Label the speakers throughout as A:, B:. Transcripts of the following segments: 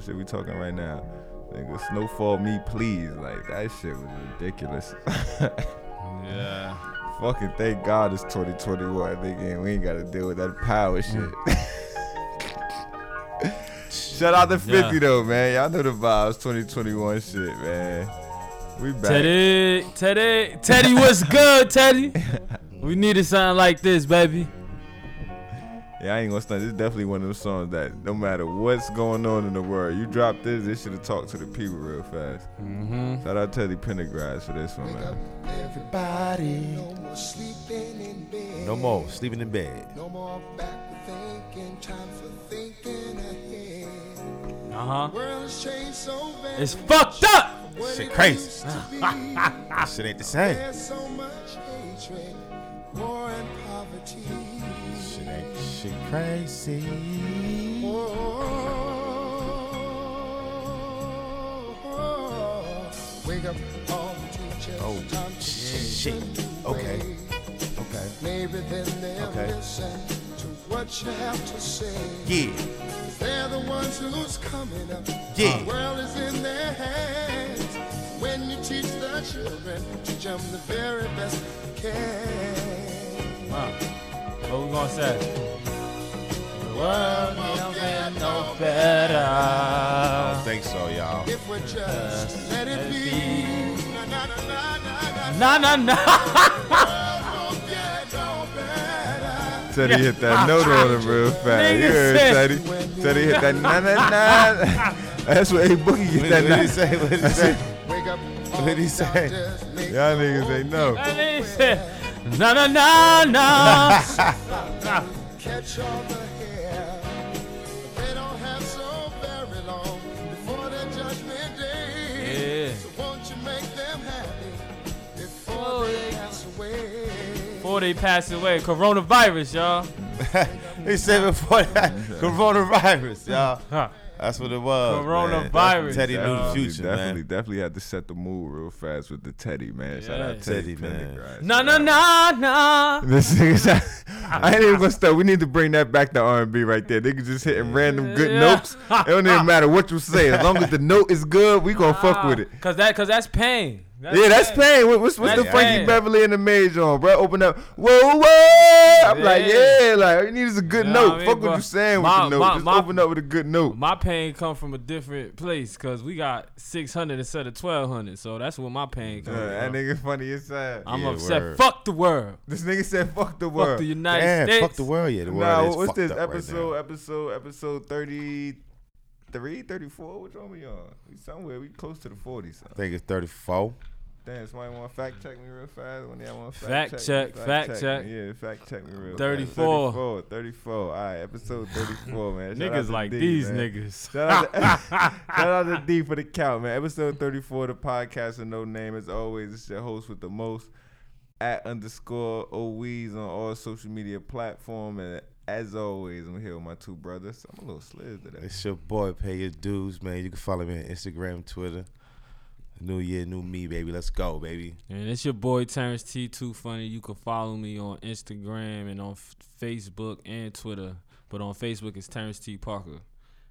A: bullshit we talking right now. Nigga, snowfall me, please. Like that shit was ridiculous.
B: Yeah.
A: Fucking thank God it's 2021, nigga, and we ain't gotta deal with that power mm. shit. Shout out to 50
B: Yeah.
A: though, man. Y'all know the vibes, 2021 shit, man. We back.
B: Teddy, Teddy, Teddy, what's good, Teddy? We needed something like this, baby.
A: Yeah, I ain't gonna stunt. This is definitely one of those songs that no matter what's going on in the world, you drop this, this should have talked to the people real fast.
B: Mm-hmm.
A: Shout out Teddy Pendergrass for this one, man.
C: Everybody.
D: No more sleeping in bed.
C: No more sleeping in bed.
D: No more backward thinking. Time for thinking ahead.
B: Uh huh.
D: World has changed so very
B: It's fucked up.
D: what
C: Shit
D: it
C: crazy.
D: used to be.
C: This shit ain't the same.
D: There's so much war and poverty.
C: Shit ain't shit crazy.
D: Oh, wake up all the teachers.
C: Oh,
D: time to
C: shit. Okay.
D: way.
C: Okay.
D: Maybe then they'll
C: Okay.
D: listen to what you have to say.
C: Yeah.
D: They're the ones who's coming up.
C: Yeah.
D: The world is in their hands. When you teach the children, teach them the very best you can.
B: Wow. What we gonna say? The world don't get no better.
C: I don't think so, y'all.
D: If we just let it be. Na, na, na, na, na, na. No better.
A: Teddy hit that note on him real fast. You heard
B: said-
A: Teddy? Teddy hit that na na na. That's what A Boogie get
C: What
A: that
C: did
A: na.
C: he say? What did he say?
D: Wake up all
C: What did he say?
A: Y'all niggas ain't know.
B: That nigga said, nah, nah, nah, nah.
D: catch all the hair. They don't have so very long before the judgment day.
B: Yeah.
D: So won't you make them happy before oh, they pass away?
B: Before they pass away, coronavirus, y'all.
C: he said before that, coronavirus, y'all.
B: Huh.
C: That's what it was. man.
B: Coronavirus,
C: Teddy knew the
B: dog.
C: future,
A: definitely,
C: man.
A: definitely had to set the mood real fast with the Teddy, man. Shout
B: Yeah.
A: out Teddy,
C: Teddy, man.
A: Pendergrass.
B: Nah, nah, nah, nah.
A: This nigga, I ain't even gonna stop. We need to bring that back to R and B right there. Niggas just hitting random good
B: Yeah.
A: notes. It don't even matter what you say. As long as the note is good, we gonna fuck with it.
B: Cause that, cause that's pain.
A: Yeah, that's pain. What- What's, what's the
B: That's
A: Frankie
B: pain.
A: Beverly and the Mage on, bro? Open up. Whoa, whoa. I'm like,
B: Yeah.
A: yeah, like, you need is a good
B: Nah,
A: note.
B: I mean,
A: Fuck what
B: bro,
A: you saying
B: my-
A: with the note.
B: my-
A: Just
B: my-
A: open up with a good note.
B: My pain come from a different place, cause we got 600 instead of 1200. So that's where my pain
A: Uh,
B: comes
A: that nigga funny as hell.
B: I'm
C: Yeah,
B: upset.
C: word.
B: Fuck the world.
A: This nigga said, fuck the world."
B: Fuck
A: world.
B: the United
C: Damn,
B: States.
C: fuck the world. Yeah, the world
A: Nah,
C: is
A: what's
C: fucked
A: this
C: up right
A: episode?
C: now.
A: episode, episode 33, 34? Which one we on? We somewhere. We close to the 40s.
C: I think it's 34.
A: Damn, somebody want to fact check me real fast? When y'all want to
B: Fact
A: fact,
B: check,
A: me?
B: fact check.
A: me. Yeah, fact check me real
B: 34.
A: fast. 34. 34. All right, episode 34, man. Shout
B: Niggas like
A: D,
B: these
A: man.
B: niggas.
A: Shout out, to, shout out to D for the count, man. Episode 34 of the podcast with no name. As always, it's your host with the most at underscore OWEs on all social media platform. And as always, I'm here with my two brothers. I'm a little slid today.
C: It's your boy, Pay Your Dues, man. You can follow me on Instagram, Twitter. New year, new me, baby. Let's go, baby.
B: And it's your boy Terrence T. Too Funny. You can follow me on Instagram and on F- Facebook and Twitter. But on Facebook, it's Terrence T. Parker.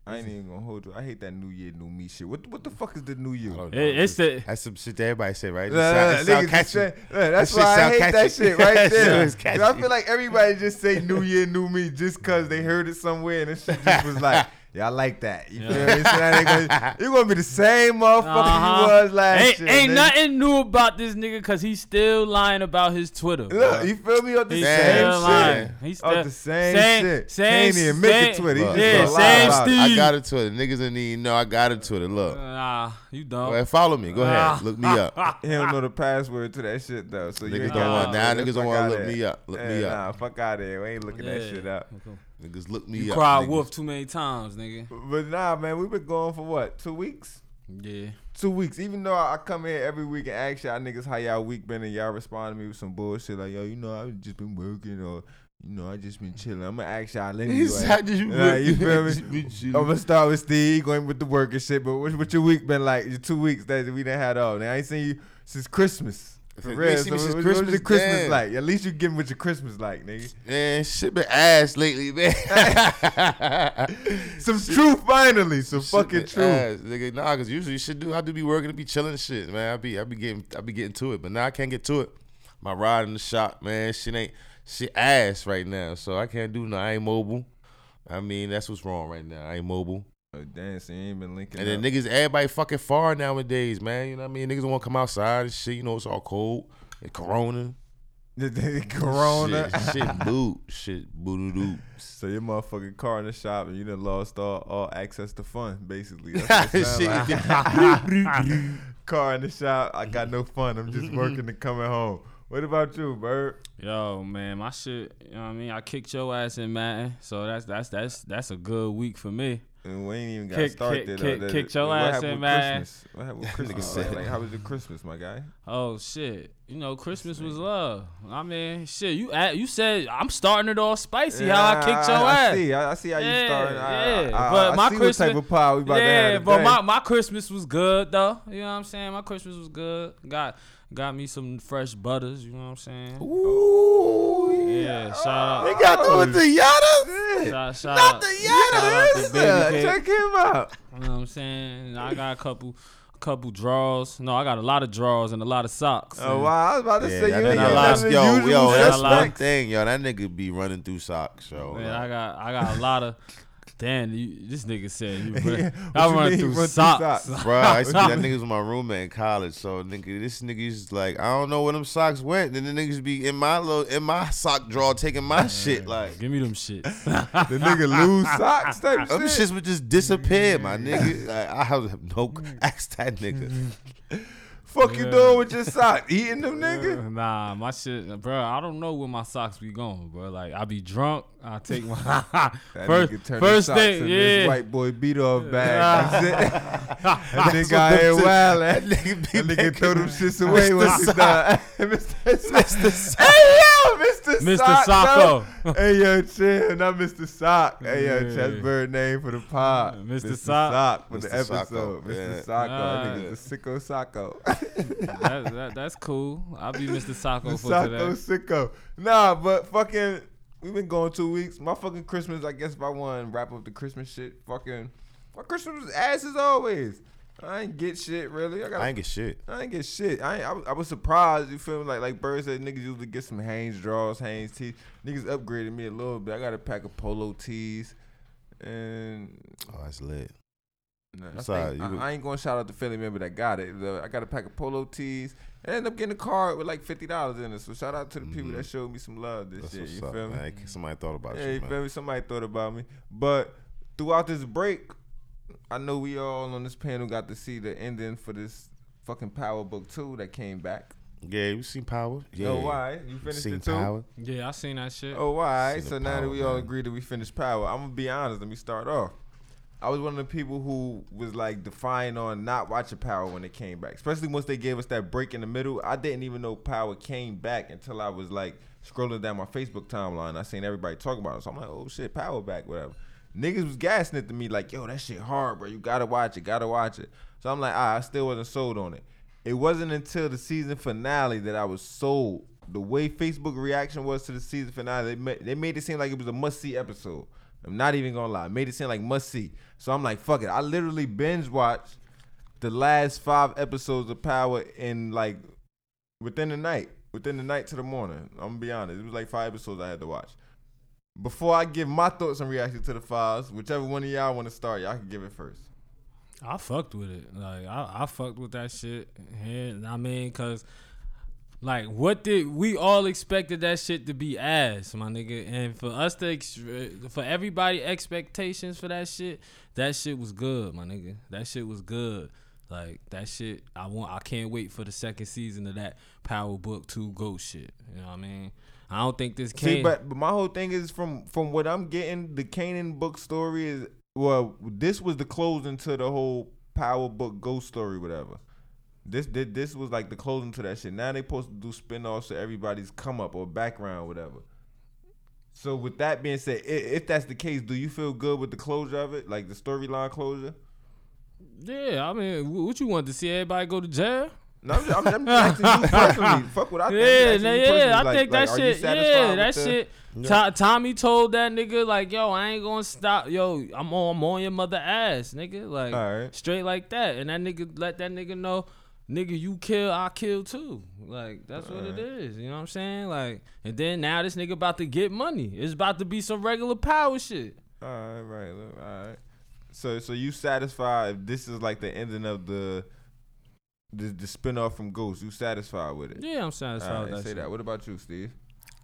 A: I ain't even gonna hold you. I hate that new year, new me shit. What what the fuck is the new year?
C: Oh, I don't
B: It-
C: know.
B: it's the
C: That's some shit that everybody say, right? It
A: Nah, nah, nah,
C: sound catchy.
A: just say- nah, that's
C: That shit
A: why I hate
C: catchy.
A: that shit right
C: That shit
A: there.
C: was
A: 'Cause. I feel like everybody just say New Year, New Me just cause they heard it somewhere and this shit just was like, yeah, I like that. You feel me? So now they gonna, you gonna be the same motherfucker
B: Uh-huh.
A: you was last
B: ain't,
A: year.
B: ain't
A: nigga.
B: nothing new about this nigga because he's still lying about his Twitter.
A: Look, you feel me? On the
B: He's
A: same
B: still
A: shit.
B: lying. He's
A: On
B: still
A: the same,
B: same-
A: shit.
B: same-
A: Can't even make
B: same-
A: Twitter. He
C: Look,
A: just
B: Yeah, same. Steve.
C: I got a Twitter. Niggas didn't even know I got a Twitter. Look.
B: Nah, you don't.
C: ahead, follow me. Go
B: Ah.
C: ahead. Look me up.
A: He don't know the password to that shit though. So
C: Niggas
A: ain't
C: don't want
A: no
C: now. Niggas don't want to look me up. Look me up.
A: Nah, fuck out of here. We ain't looking that shit up.
C: Niggas look me up.
B: You
C: up.
B: cried
C: niggas.
B: wolf too many times, nigga.
A: But nah, man, we been going for what? Two weeks?
B: Yeah.
A: two weeks. Even though I come here every week and ask y'all niggas how y'all week been, and y'all respond to me with some bullshit like, yo, you know, I've just been working or, you know, I just been chilling. I'm gonna ask y'all anyway.
C: He's how did you
A: Nah, you feel me?
C: me?
A: I'm gonna start with Steve, going with the work and shit. But what, what your week been like? Your two weeks that we done had off. Now I ain't seen you since Christmas. For real.
C: you
A: So what,
C: since
A: what was your
C: Christmas,
A: Christmas
C: damn.
A: like? At least you give 'em what your Christmas like, nigga.
C: Man, shit been ass lately, man.
A: Some truth finally. Some
C: Shit
A: fucking truth.
C: ass, nigga. Nah, cause usually shit do I do be working to be chilling and shit, man. I be I be getting I be getting to it, but now I can't get to it. My ride in the shop, man, shit ain't shit ass right now, so I can't do nothing. I ain't mobile. I mean, that's what's wrong right now. I ain't mobile.
A: Oh, so ain't been linking
C: And then
A: up.
C: niggas, everybody fucking far nowadays, man. You know what I mean? Niggas don't want to come outside and shit. You know, it's all cold. And corona.
A: Corona.
C: Shit, shit boot. Shit boo doo
A: So your motherfucking car in the shop and you done lost all, all access to fun, basically. That's what it sound
C: Shit.
A: car in the shop, I got no fun. I'm just working and coming home. What about you, Bird?
B: Yo, man, my shit. You know what I mean? I kicked your ass in Madden, so that's that's that's that's a good week for me.
A: And we ain't even got
B: Kick-
A: started.
B: kick- kick-
A: That-
B: kicked your
A: what
B: ass in,
A: with
B: man.
A: Christmas? What happened with Christmas?
C: said-
A: like, like, how was your Christmas, my guy?
B: Oh shit! You know, Christmas was love. I mean, shit. You at, you said I'm starting it all spicy. how I kicked your
A: I,
B: ass.
A: I see. I, I see how you
B: Yeah,
A: started. I,
B: yeah.
A: I, I,
B: But
A: I
B: my
A: see
B: Christmas-
A: what type of power we about to
B: yeah,
A: have
B: but my, my Christmas was good though. You know what I'm saying? My Christmas was good. Got got me some fresh butters. You know what I'm saying?
C: Ooh.
B: Yeah. Shout out.
C: They got the with the yada.
B: Shout, shout
C: Not
B: out.
C: the
B: shout out
C: yada.
B: to Baby Cake.
A: Check him out.
B: You know what I'm saying? I got a couple couple draws. No, I got a lot of draws and a lot of socks.
A: Oh wow! I was about to
C: Yeah,
A: say
C: that
A: you
B: nigga
A: ain't
B: a lot.
A: none
C: that's, yo, yo, that's
B: suspects.
C: one thing, yo. That nigga be running through socks, yo.
B: Man, I got I got a lot of. Damn, you, this nigga said you.
A: Yeah,
B: I
A: what
B: run through
A: run through
B: socks.
A: socks?
C: Bro, I used to be that nigga was my roommate in college. So nigga, this nigga used to like, I don't know where them socks went. Then the niggas be in my little in my sock drawer taking my shit. Like
B: Give me them shit.
A: The nigga lose socks type
C: them
A: shit.
C: shits would just disappear, my nigga. Like, I have no ask that nigga.
A: Fuck you doing with your socks? Eating them, nigga?
B: Nah, my shit, bro. I don't know where my socks be going, bro. Like I be drunk. I take my first
A: nigga turn
B: first thing,
A: in this
B: yeah.
A: white boy beat off bag. That's it. That nigga
C: what
A: out
C: them
A: here wild.
C: that
A: That
C: nigga be
A: nigga throw them shits away
C: Mr.
A: once he
C: Sock.
A: done. Mr. Sock. Hey yo, Mr.
B: Mr.
A: Sock.
B: Socko.
A: hey yo, chill, not Mr. Sock. Hey yo,
B: Yeah.
A: chest bird name for the pod.
B: Mr. Sock.
A: for the episode. Mr. Socko. I think
B: Nah.
A: it's the sicko Socko.
B: that, that, that's cool. I'll be Mr.
A: the
B: Socko for
A: Socko
B: today.
A: sicko. Nah, but fucking, we've been going two weeks. My fucking Christmas, I guess if I want to wrap up the Christmas shit, fucking, my Christmas was ass as always. I ain't get shit really. I got.
C: I ain't get shit.
A: I ain't get shit. I ain't, I, was, I was surprised. You feel me? Like like Bird said, niggas usually get some Hanes draws, Hanes tees. Niggas upgraded me a little bit. I got a pack of polo tees, and
C: Oh, that's lit.
A: Nah, I,
C: What's
A: think-
C: You
A: I,
C: would-
A: I ain't gonna shout out the family member that got it. The- I got a pack of polo tees. and I ended up getting a card with like fifty dollars in it. So shout out to the people
C: Mhm.
A: that showed me some love this
C: That's
A: year.
C: what's
A: You
C: up,
A: feel me?
C: man. Somebody thought about
A: Yeah,
C: you,
A: you
C: man.
A: feel me? Somebody thought about me. But throughout this break, I know we all on this panel got to see the ending for this fucking Power Book Two that came back.
C: Yeah, you seen Power? Yeah.
A: Oh, why? You finished
C: seen
A: it too?
C: Power?
B: Yeah, I seen that shit.
A: Oh, why?
C: Seen
A: So
C: the
A: now that
C: Power,
A: we all agree that we finished Power, I'm gonna be honest. Let me start off. I was one of the people who was like defying on not watching Power when it came back, especially once they gave us that break in the middle. I didn't even know Power came back until I was like scrolling down my Facebook timeline. I seen everybody talking about it, so I'm like, oh shit, Power back, whatever. Niggas was gassing it to me like, yo, that shit hard, bro. You gotta watch it, gotta watch it. So I'm like, ah, I still wasn't sold on it. It wasn't until the season finale that I was sold. The way Facebook reaction was to the season finale, they made, they made it seem like it was a must see episode. I'm not even gonna lie, made it seem like must see. So I'm like, fuck it. I literally binge watched the last five episodes of Power in like within the night, within the night to the morning. I'm gonna be honest, it was like five episodes I had to watch. Before I give my thoughts and reaction to the files, whichever one of y'all want to start, y'all can give it first.
B: I fucked with it. Like I, I fucked with that shit. And I mean, cause like what did we all expected that shit to be ass, my nigga, and for us to ex- uh, for everybody expectations for that shit, that shit was good, my nigga. That shit was good. Like that shit, I want. I can't wait for the second season of that Power Book Two Ghost shit. You know what I mean? I don't think this
A: See, but, but my whole thing is from from what I'm getting, the Kanan book story is well, this was the closing to the whole Power Book Ghost story, whatever. This did this was like the closing to that shit. Now they supposed to do spin-offs to everybody's come up or background, whatever. So with that being said, if that's the case, do you feel good with the closure of it, like the storyline closure?
B: yeah, I mean, wh- what you want to see everybody go to jail?
A: No, I'm, just, I'm, I'm just asking you personally. Fuck what I think.
B: Yeah, nah, yeah. I
A: Like-
B: think
A: like,
B: that
A: you
B: shit. Yeah, that
A: the-
B: shit. To- Tommy told that nigga like, "Yo, I ain't gonna stop. Yo, I'm on, I'm on your mother ass, nigga. Like straight like that." And that nigga let that nigga know, "Nigga, you kill, I kill too." Like that's what it is. You know what I'm saying? Like, and then now this nigga about to get money. It's about to be some regular power shit.
A: All right, right, all right. So, so you satisfied if this is like the ending of the the, the spinoff from Ghost? You satisfied with it?
B: Yeah, I'm satisfied
A: All
B: with
A: right,
B: that
A: say
B: shit.
A: that. What about you, Steve?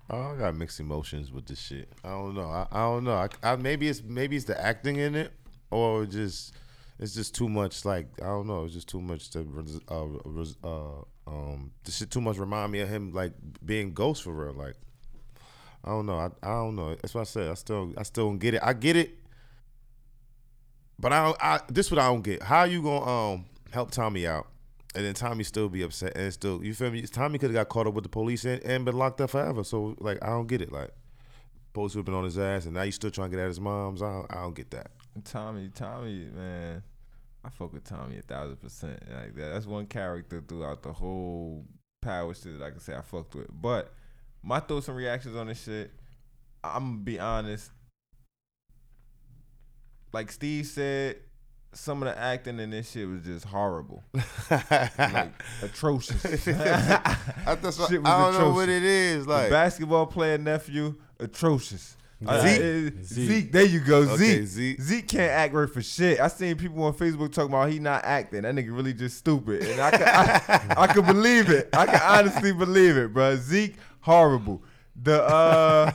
C: Oh, I got mixed emotions with this shit. I don't know. I, I don't know. I, I maybe it's maybe it's the acting in it, or just it's just too much. Like I don't know. It's just too much to uh, uh um this shit too much remind me of him like being ghost for real. Like I don't know. I, I don't know. That's what I said. I still I still don't get it. I get it, but I don't. I this what I don't get. How you gonna um help Tommy out? And then Tommy still be upset, and still you feel me? Tommy could have got caught up with the police and, and been locked up forever. So like I don't get it. Like police would have been on his ass, and now you still trying to get at his mom's. I don't, I don't get that.
A: Tommy, Tommy, man, I fuck with Tommy a thousand percent. Like that, that's one character throughout the whole power shit that I can say I fucked with. But my thoughts and reactions on this shit, I'm gonna be honest. Like Steve said, some of the acting in this shit was just horrible, like atrocious.
C: I, that's what,
A: Shit was
C: I don't know what
A: atrocious.
C: it is.
A: The
C: Like
A: basketball player nephew, atrocious. Uh,
B: Zeke.
A: uh,
B: Zeke.
A: Zeke. there you go.
C: Okay,
A: Zeke.
C: Zeke.
A: Zeke can't act right for shit. I seen people on Facebook talking about he not acting. That nigga really just stupid, and I can, I, I can believe it. I can honestly believe it, bro. Zeke horrible. The uh,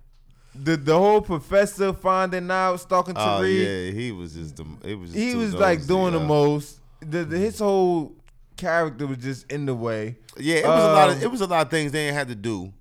A: the the whole professor finding out, stalking
C: oh
A: Tariq.
C: yeah, he was just the. It was. Just
A: he was like doing the most. The, the his whole character was just in the way.
C: Yeah, it was a lot of.
A: Um,
C: It was a lot of things they had to do.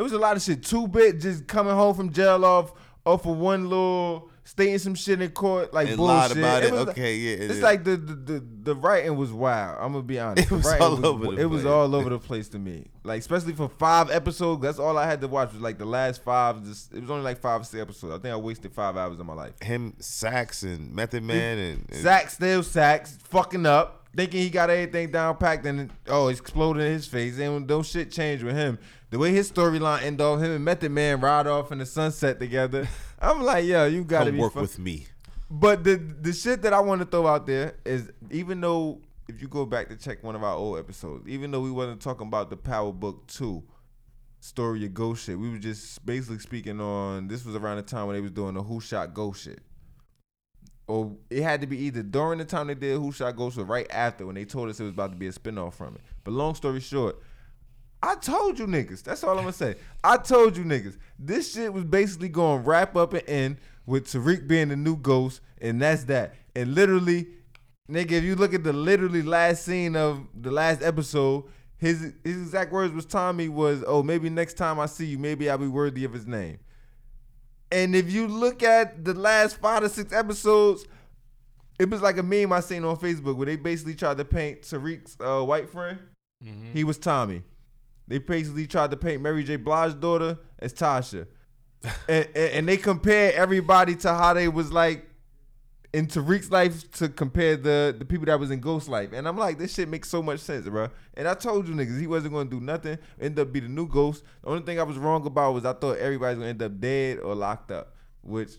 A: It was a lot of shit. Two bit just coming home from jail off off of one little stating some shit in court like
C: And
A: bullshit.
C: lied about it.
A: was-
C: Okay, yeah, it
A: It's
C: is.
A: like the, the the the writing was wild. I'm gonna be honest.
C: It was all over the
A: It was
C: place.
A: all over the place to me. Like especially for five episodes. That's all I had to watch was like the last five. Just, it was only like five or six episodes. I think I wasted five hours of my life.
C: Him, Saxe, and Method Man, and, and
A: Zach still sacks, fucking up, thinking he got everything down packed, and oh, it's exploding in his face. And don't shit changed with him. The way his storyline end off, him and Method Man ride off in the sunset together. I'm like, yo, you gotta
C: come
A: be
C: work
A: fu-
C: with me.
A: But the the shit that I want to throw out there is even though if you go back to check one of our old episodes, even though we wasn't talking about the Power Book Two story of Ghost shit, we were just basically speaking on. This was around the time when they was doing the Who Shot Ghost shit, or it had to be either during the time they did Who Shot Ghost or right after when they told us it was about to be a spinoff from it. But long story short. I told you niggas. That's all I'm gonna say. I told you niggas. This shit was basically going to wrap up and end with Tariq being the new ghost, and that's that. And literally, nigga, if you look at the literally last scene of the last episode, his his exact words was Tommy was, "Oh, maybe next time I see you, maybe I'll be worthy of his name." And if you look at the last five to six episodes, it was like a meme I seen on Facebook where they basically tried to paint Tariq's uh, white friend. He was Tommy. They basically tried to paint Mary J. Blige's daughter as Tasha. and, and, and they compare everybody to how they was like in Tariq's life to compare the the people that was in Ghost life. And I'm like, this shit makes so much sense, bro. And I told you niggas he wasn't gonna do nothing. End up be the new Ghost. The only thing I was wrong about was I thought everybody's gonna end up dead or locked up, which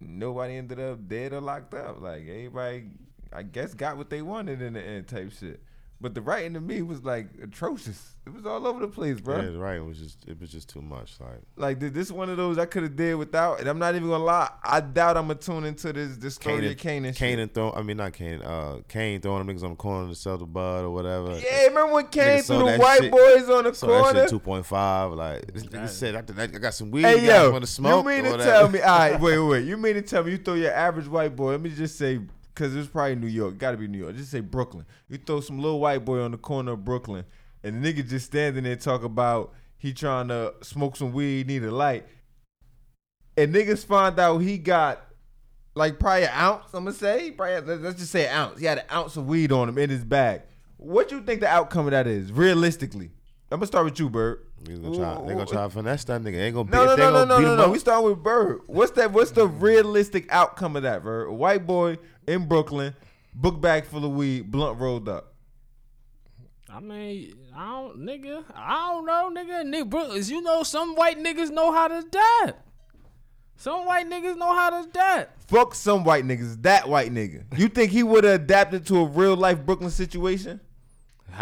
A: nobody ended up dead or locked up. Like everybody, I guess, got what they wanted in the end, type shit. But the writing to me was like atrocious. It was all over the place, bro.
C: Yeah, right. It was just it was just too much. Like
A: Like th- this one of those I could have did without, and I'm not even gonna lie. I doubt I'm gonna tune into this this story of Kane and shit.
C: Kanan throw. I mean, not Cane. Uh, Cane throwing them niggas on the corner to sell the bud or whatever.
A: Yeah, remember when Cane
C: Nigga
A: threw the white
C: shit-
A: boys on the
C: So that
A: corner?
C: shit two point five. Like this nigga said, I, I got some weed.
A: Hey
C: you guys
A: yo,
C: want to smoke?
A: you mean
C: or
A: to
C: whatever.
A: tell me? All right, wait, wait. You mean to tell me you throw your average white boy? Let me just say, because it's probably New York. Got to be New York. Just say Brooklyn. You throw some little white boy on the corner of Brooklyn, and the nigga just standing there talk about he trying to smoke some weed, need a light, and niggas find out he got like probably an ounce. I'm gonna say, probably let's just say an ounce. He had an ounce of weed on him in his bag. What you think the outcome of that is, realistically? I'm gonna start with you, Bird.
C: They gonna try. They gonna try to finesse that nigga. Ain't gonna beat.
A: No, no, no, no,
C: gonna
A: no,
C: beat
A: no, no. We start with Bird. What's that? What's the realistic outcome of that, Bird? A white boy in Brooklyn, book bag full of weed, blunt rolled up.
B: I mean, I don't, nigga. I don't know, nigga. Nigga, Brooklyn, you know, some white niggas know how to adapt. Some white niggas know how to adapt.
A: Fuck some white niggas. That white nigga. You think he would have adapted to a real life Brooklyn situation?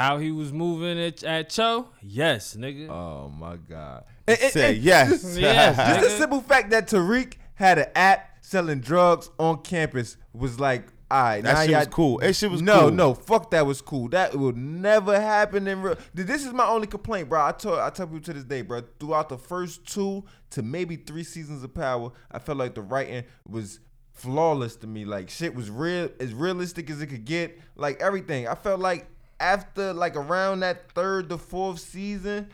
B: How he was moving at, at Cho? Yes, nigga.
A: Oh my god. And- and-
C: Say
A: and
C: yes.
A: Just,
B: Yes,
A: just the simple fact that Tariq had an app selling drugs on campus was like, all right,
C: That
A: now
C: shit
A: y'all-
C: was cool. That shit was
A: no,
C: cool.
A: no, fuck that was cool. That would never happen in real. This is my only complaint, bro. I told I tell people to this day, bro. Throughout the first two to maybe three seasons of Power, I felt like the writing was flawless to me. Like shit was real, as realistic as it could get. Like everything. I felt like after like around that third to fourth season.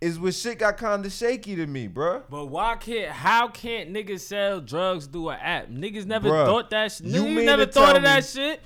A: Is when shit got kind of shaky to me, bro.
B: But why can't? How can't niggas sell drugs through an app? Niggas never
A: Bruh,
B: thought that. Sh-
A: you
B: niggas never thought of that shit.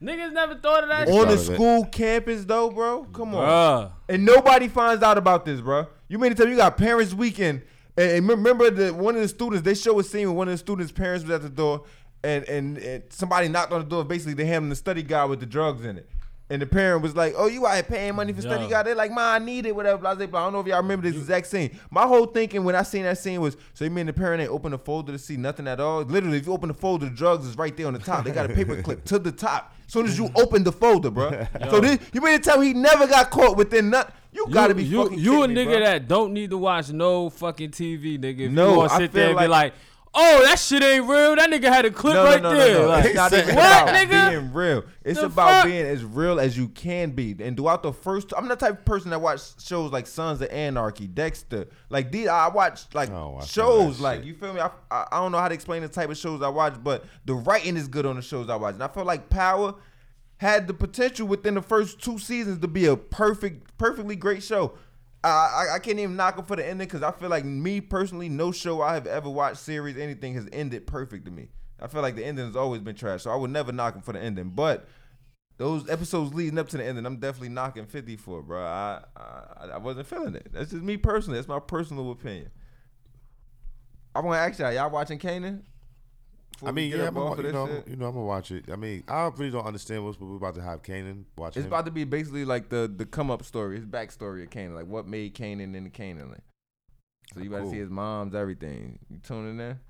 B: niggas never thought of that shit.
A: On
B: shit.
A: the
C: Thought of it.
A: school campus, though, bro. Come on.
B: Bruh.
A: And nobody finds out about this, bro. You mean to tell me you got parents weekend? And, and remember that one of the students they show a scene where one of the students' parents was at the door, and and, and somebody knocked on the door. Basically, they handed him the study guide with the drugs in it. And the parent was like, "Oh, you out here paying money for study
B: Yo.
A: guide?" They're like, "Ma, I need it, whatever." Blah, blah, blah. I don't know if y'all remember this exact scene. My whole thinking when I seen that scene was, so you mean the parent ain't open the folder to see nothing at all? Literally, if you open the folder, the drugs is right there on the top. They got a paper clip to the top. As soon as you open the folder, bro. so this, you mean to tell me he never got caught within nothing? You gotta be
B: you,
A: fucking
B: you a
A: me,
B: nigga
A: bro.
B: that don't need to watch no fucking TV, nigga. If
A: No,
B: you
A: I
B: sit
A: feel
B: there and be
A: like-
B: like, oh, that shit ain't real. That nigga had a clip
A: No,
B: right
A: no, no,
B: there.
A: no, no.
B: Like,
A: It's not even
B: what,
A: about
B: nigga?
A: being real. It's
B: The
A: about
B: fuck?
A: being as real as you can be. And throughout the first, I'm the type of person that watch shows like Sons of Anarchy, Dexter. Like these, I watch like
C: Oh, I
A: shows. Like
C: shit.
A: you feel me? I, I I don't know how to explain the type of shows I watch, but the writing is good on the shows I watch. And I feel like Power had the potential within the first two seasons to be a perfect, perfectly great show. I, I, can't even knock them for the ending because I feel like me personally, no show I have ever watched, series, anything has ended perfect to me. I feel like the ending has always been trash, so I would never knock them for the ending. But those episodes leading up to the ending, I'm definitely knocking 50 for, bro. I, I I wasn't feeling it. That's just me personally. That's my personal opinion. I want to ask y'all, y'all watching Kanan? Before
C: I mean, yeah, I'm
A: off
C: gonna, you know,
A: shit?
C: you know, I'm gonna watch it. I mean, I really don't understand what's what we're about to have Kanan watch.
A: It's
C: him.
A: about to be basically like the the come up story, his backstory of Kanan, like what made Kanan into Kanan. Like. So you ah, about to see his mom's everything. You tuning in? There?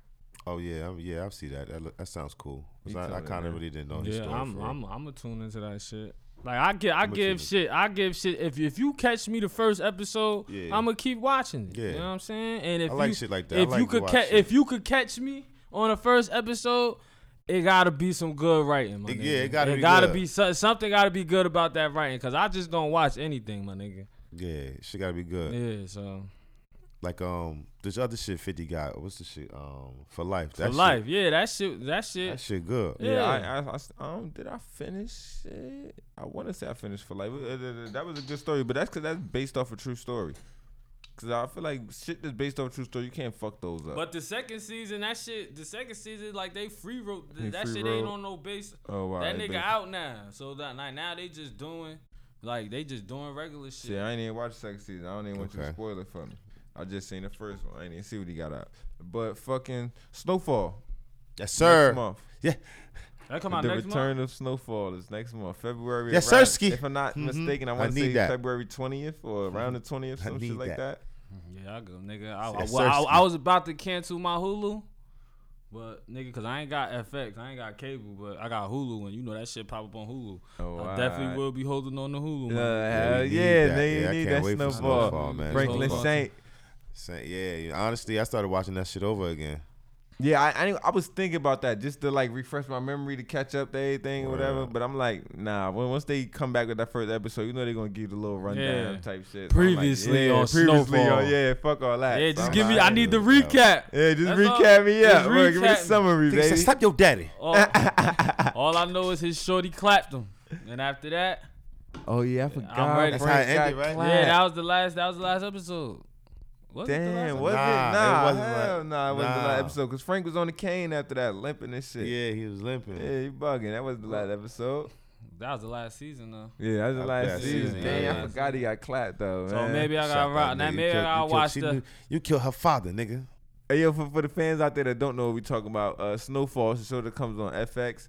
C: Oh yeah, I'm- yeah, I see that. That, look, that sounds cool. I, I kind of really didn't know his
B: Yeah,
C: story.
B: I'm,
C: for real.
B: I'm, I'm gonna tune into that shit. Like I get, I
C: I'ma
B: give shit, I give shit. If if you catch me the first episode,
C: Yeah.
B: I'm gonna keep watching it.
C: Yeah.
B: You know what I'm saying? And if
C: I like
B: you,
C: shit like that. I
B: If
C: like
B: you could,
C: watch
B: ca-
C: shit.
B: if you could catch me on the first episode, it gotta be some good writing, my nigga.
C: yeah, it gotta be
B: gotta
C: good.
B: be so, something. Gotta be good about that writing, cause I just don't watch anything, my nigga.
C: yeah, shit gotta be good.
B: Yeah, so
C: Like um, this other shit Fifty got. What's the shit? Um, for life.
B: for
C: shit-
B: life, yeah, that shit, that shit.
C: That shit good.
B: Yeah.
A: I, I, I, um, did I finish it? I want to say I finished for life. Uh, uh, That was a good story, but that's because that's based off a true story. Because I feel like shit that's based off a true story, you can't fuck those up.
B: But the second season, that shit, the second season, like they free wrote
A: They
B: that
A: free
B: shit ain't on no base.
A: oh, wow.
B: that nigga out now, so that like now they just doing, like they just doing regular shit.
A: See, I ain't even watch the second season. I don't even want you to spoil it for me. I just seen the first one. I ain't even see what he got out. But fucking Snowfall.
C: Yes, sir.
A: Next month. Yeah.
B: That come out
A: the
B: next
A: return
B: month.
A: of Snowfall is next month, February.
C: Yes,
A: around-
C: sirski.
A: If I'm not
C: Mhm.
A: mistaken, I
C: I
A: want to
C: need
A: say
C: that.
A: February 20th or around the 20th,
C: I
A: some shit
C: need
A: like
C: that.
A: That.
B: Yeah, I go, nigga. I, I, well, I. I was about to cancel my Hulu, but nigga, cause I ain't got FX, I ain't got cable, but I got Hulu, and you know that shit pop up on Hulu.
A: Oh,
B: I definitely
A: alright.
B: will be holding on to Hulu.
A: Uh,
B: man.
A: hell
C: we
A: yeah,
C: that.
A: nigga,
C: Yeah,
A: need that
C: wait for
A: snowball.
C: Snowfall, man.
A: Franklin
B: Snowfall.
A: Saint.
C: Yeah, yeah, honestly, I started watching that shit over again.
A: Yeah, I, I I was thinking about that just to like refresh my memory to catch up to everything or whatever. But I'm like, nah. When once they come back with that first episode, you know they're gonna give you the little rundown
B: Yeah.
A: type shit. So I'm like,
B: Previously
A: yeah,
B: on
A: previously
B: Snowfall.
A: on yeah, fuck all that.
B: Yeah, just
A: I'm
B: give me. I need the recap.
A: Yeah, just
B: That's all.
A: recap me
B: Just
A: up. bro. Give me the
B: recap.
A: summary,
C: Nigga said,
A: baby.
C: Stop your daddy. Oh.
B: All, all I know is his shorty clapped him, and after that,
A: Oh yeah, I forgot.
B: I'm ready.
C: That's how it ended, right?
A: clapped.
B: yeah, that was the last. That was the last episode. Was it the last
A: Damn,
B: episode?
A: was it?
C: Nah, it
A: Nah,
C: wasn't
A: hell
C: like-
A: nah, it wasn't the last episode because Frank was on the cane after that, limping and shit.
C: Yeah, he was limping.
A: Yeah, you bugging. That wasn't the last episode.
B: That was the last season though.
A: Yeah, that was the last
C: last
A: season.
C: season,
A: Damn,
B: yeah.
A: I forgot he got clapped though,
B: So
A: man.
B: maybe I
C: Shut
B: gotta
C: that
B: rock. Now maybe I
C: killed-
B: gotta
C: you killed-
B: watch the.
C: knew- You killed her father, nigga.
A: Hey yo, for, for the fans out there that don't know what we talking about, uh, Snowfall is a show that comes on FX,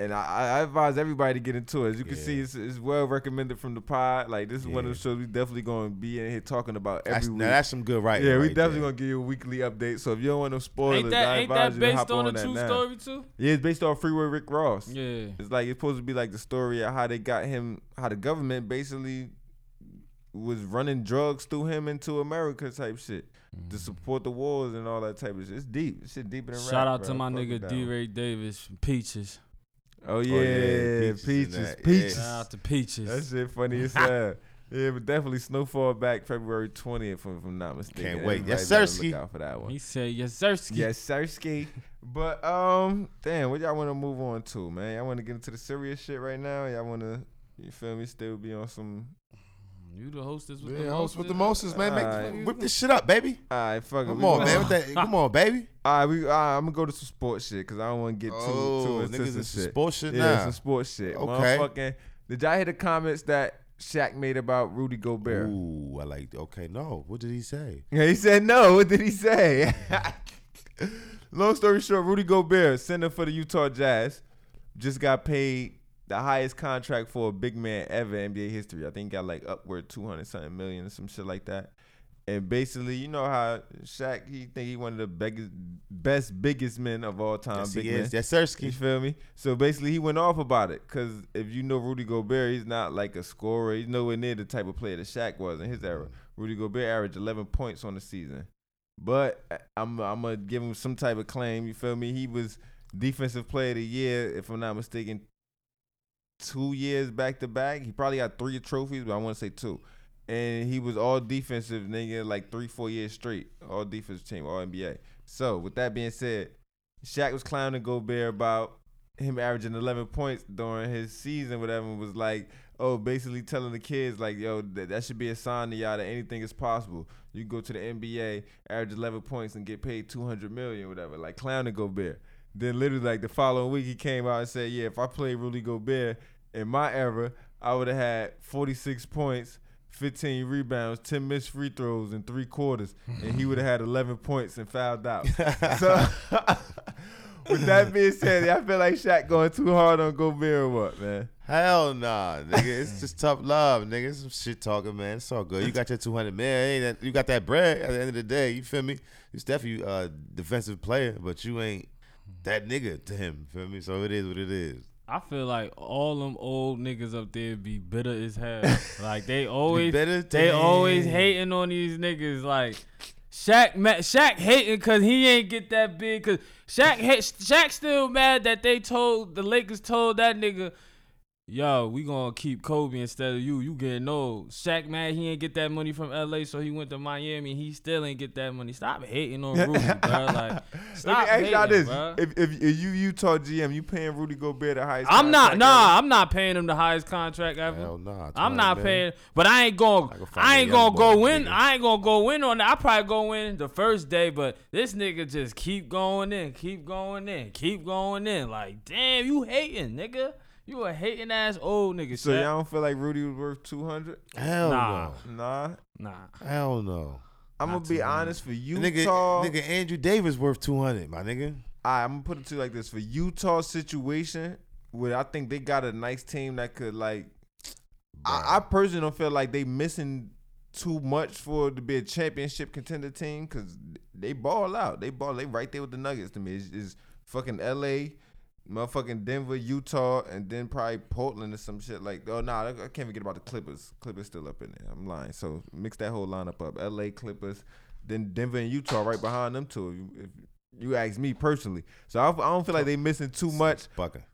A: and I, I advise everybody to get into it. As you can
C: Yeah.
A: see, it's, it's well recommended from the pod. Like this is one of the shows we definitely going to be in here talking about every
C: That's,
A: week.
C: now that's some good writing.
A: yeah, we
C: right
A: definitely
C: there.
A: gonna give you a weekly update. So if you don't want no spoilers,
B: Ain't that
A: I
B: ain't
A: advise
B: that
A: you to
B: based
A: hop
B: on
A: on,
B: a true
A: now.
B: story too?
A: Yeah, it's based off Freeway Rick Ross.
B: Yeah.
A: It's like it's supposed to be like the story of how they got him, how the government basically was running drugs through him into America type shit to mm. support the wars and all that type of shit. It's deep. It's shit deeper than
B: Shout
A: rap,
B: out
A: bro.
B: to my
A: Fuck
B: nigga D. Ray Davis from Peaches.
A: Oh yeah,
C: yeah,
A: peaches,
C: Peaches
A: peaches,
C: and that, yeah.
B: Shout out to Peaches.
A: That shit funny as hell. Yeah, but definitely Snowfall back February twentieth, if I'm not mistaken.
C: Can't wait.
A: Everybody
C: Yes,
A: better
C: sirski.
A: Look out for that one.
B: He said, "Yes, sir."
A: Yes, Sirski. But um, damn, what y'all want to move on to, man? Y'all want to get into the serious shit right now? Y'all want to, you feel me? Still be on some.
B: You the hostess with the
C: Yeah, host with the
B: mostest?
C: Man. Make,
A: Alright.
C: whip this shit up, baby.
A: All right, fuck it.
C: Come
A: we
C: on,
A: gonna-
C: man. With that, come on, baby.
A: All right, we. All right, I'm gonna go to some sports shit because I don't want to get too
C: Oh,
A: too into
C: niggas
A: some
C: in some
A: shit.
C: sports shit
A: yeah,
C: now.
A: some sports shit.
C: Okay.
A: Motherfucking. Did y'all hear the comments that Shaq made about Rudy Gobert?
C: Ooh, I like. Okay, no. What did he say?
A: Yeah, he said no. What did he say? Long story short, Rudy Gobert, center for the Utah Jazz, just got paid the highest contract for a big man ever in NBA history. I think he got like upward two hundred something million or some shit like that. And basically, you know how Shaq, he think he one of the biggest, best, biggest men of all time.
C: Yes,
A: big
C: he is. Yes,
A: You feel me? So basically, he went off about it because if you know Rudy Gobert, he's not like a scorer. He's nowhere near the type of player that Shaq was in his era. Rudy Gobert averaged 11 points on the season, but uh, I'm I'm gonna give him some type of claim. You feel me? He was defensive player of the year, if I'm not mistaken, two years back to back. He probably got three trophies, but I want to say two. And he was all defensive nigga like three, four years straight. All defensive team, all NBA. So with that being said, Shaq was clowning Gobert about him averaging 11 points during his season, whatever, was like, oh, basically telling the kids, like, yo, that, that should be a sign to y'all that anything is possible. You go to the NBA, average 11 points, and get paid 200 million, whatever, like clowning Gobert. Then literally, like the following week, he came out and said, yeah, if I played Rudy Gobert in my era, I would have had 46 points. 15 rebounds, 10 missed free throws in three quarters, and he would have had 11 points and fouled out. so, with that being said, I feel like Shaq going too hard on Gobert or what, man?
C: Hell nah, nigga. It's just tough love, nigga. It's some shit talking, man. It's all good. You got your 200 man. You got that bread at the end of the day. You feel me? He's definitely a defensive player, but you ain't that nigga to him. Feel me? So it is what it is.
B: I feel like all them old niggas up there be bitter as hell. like they always, they always hating on these niggas. Like Shaq, Shaq hating because he ain't get that big. Cause Shaq, Shaq still mad that they told the Lakers told that nigga, yo, we gonna keep Kobe instead of you. You getting old. Shaq mad he ain't get that money from LA, so he went to Miami. He still ain't get that money. Stop hating on Rudy, bro. Like, stop
A: Let me ask y'all this:
B: bruh.
A: if, if if you Utah GM, you paying Rudy Gobert the highest?
B: I'm not.
A: contract
B: Nah, I'm not paying him the highest contract ever.
C: Hell nah.
B: I'm not
C: man.
B: paying, but I ain't going.
C: I go find
B: I
C: a
B: ain't gonna go
C: boy,
B: win.
C: nigga.
B: I ain't gonna go win on that. I probably go in the first day, but this nigga just keep going in, keep going in, keep going in. Like, damn, you hating, nigga. You a hating ass old nigga.
A: So
B: Shaq.
A: y'all don't feel like Rudy was worth 200?
C: Hell
B: Nah.
A: Nah.
B: nah.
C: no. Hell no.
A: I'm gonna be honest for Utah.
C: Nigga, nigga, Andrew Davis worth 200, my nigga.
A: I, I'm gonna put it to you like this: for Utah situation, where I think they got a nice team that could like. I, I personally don't feel like they missing too much for to be a championship contender team because they ball out. They ball. They right there with the Nuggets to me. It's, it's fucking L.A., motherfucking Denver, Utah, and then probably Portland or some shit like. Oh nah, I can't forget about the Clippers. Clippers still up in there. I'm lying. So mix that whole lineup up: L.A., Clippers, then Denver and Utah right behind them too. If you, ask me personally, so I, I don't feel like they missing too much.
C: Bucking.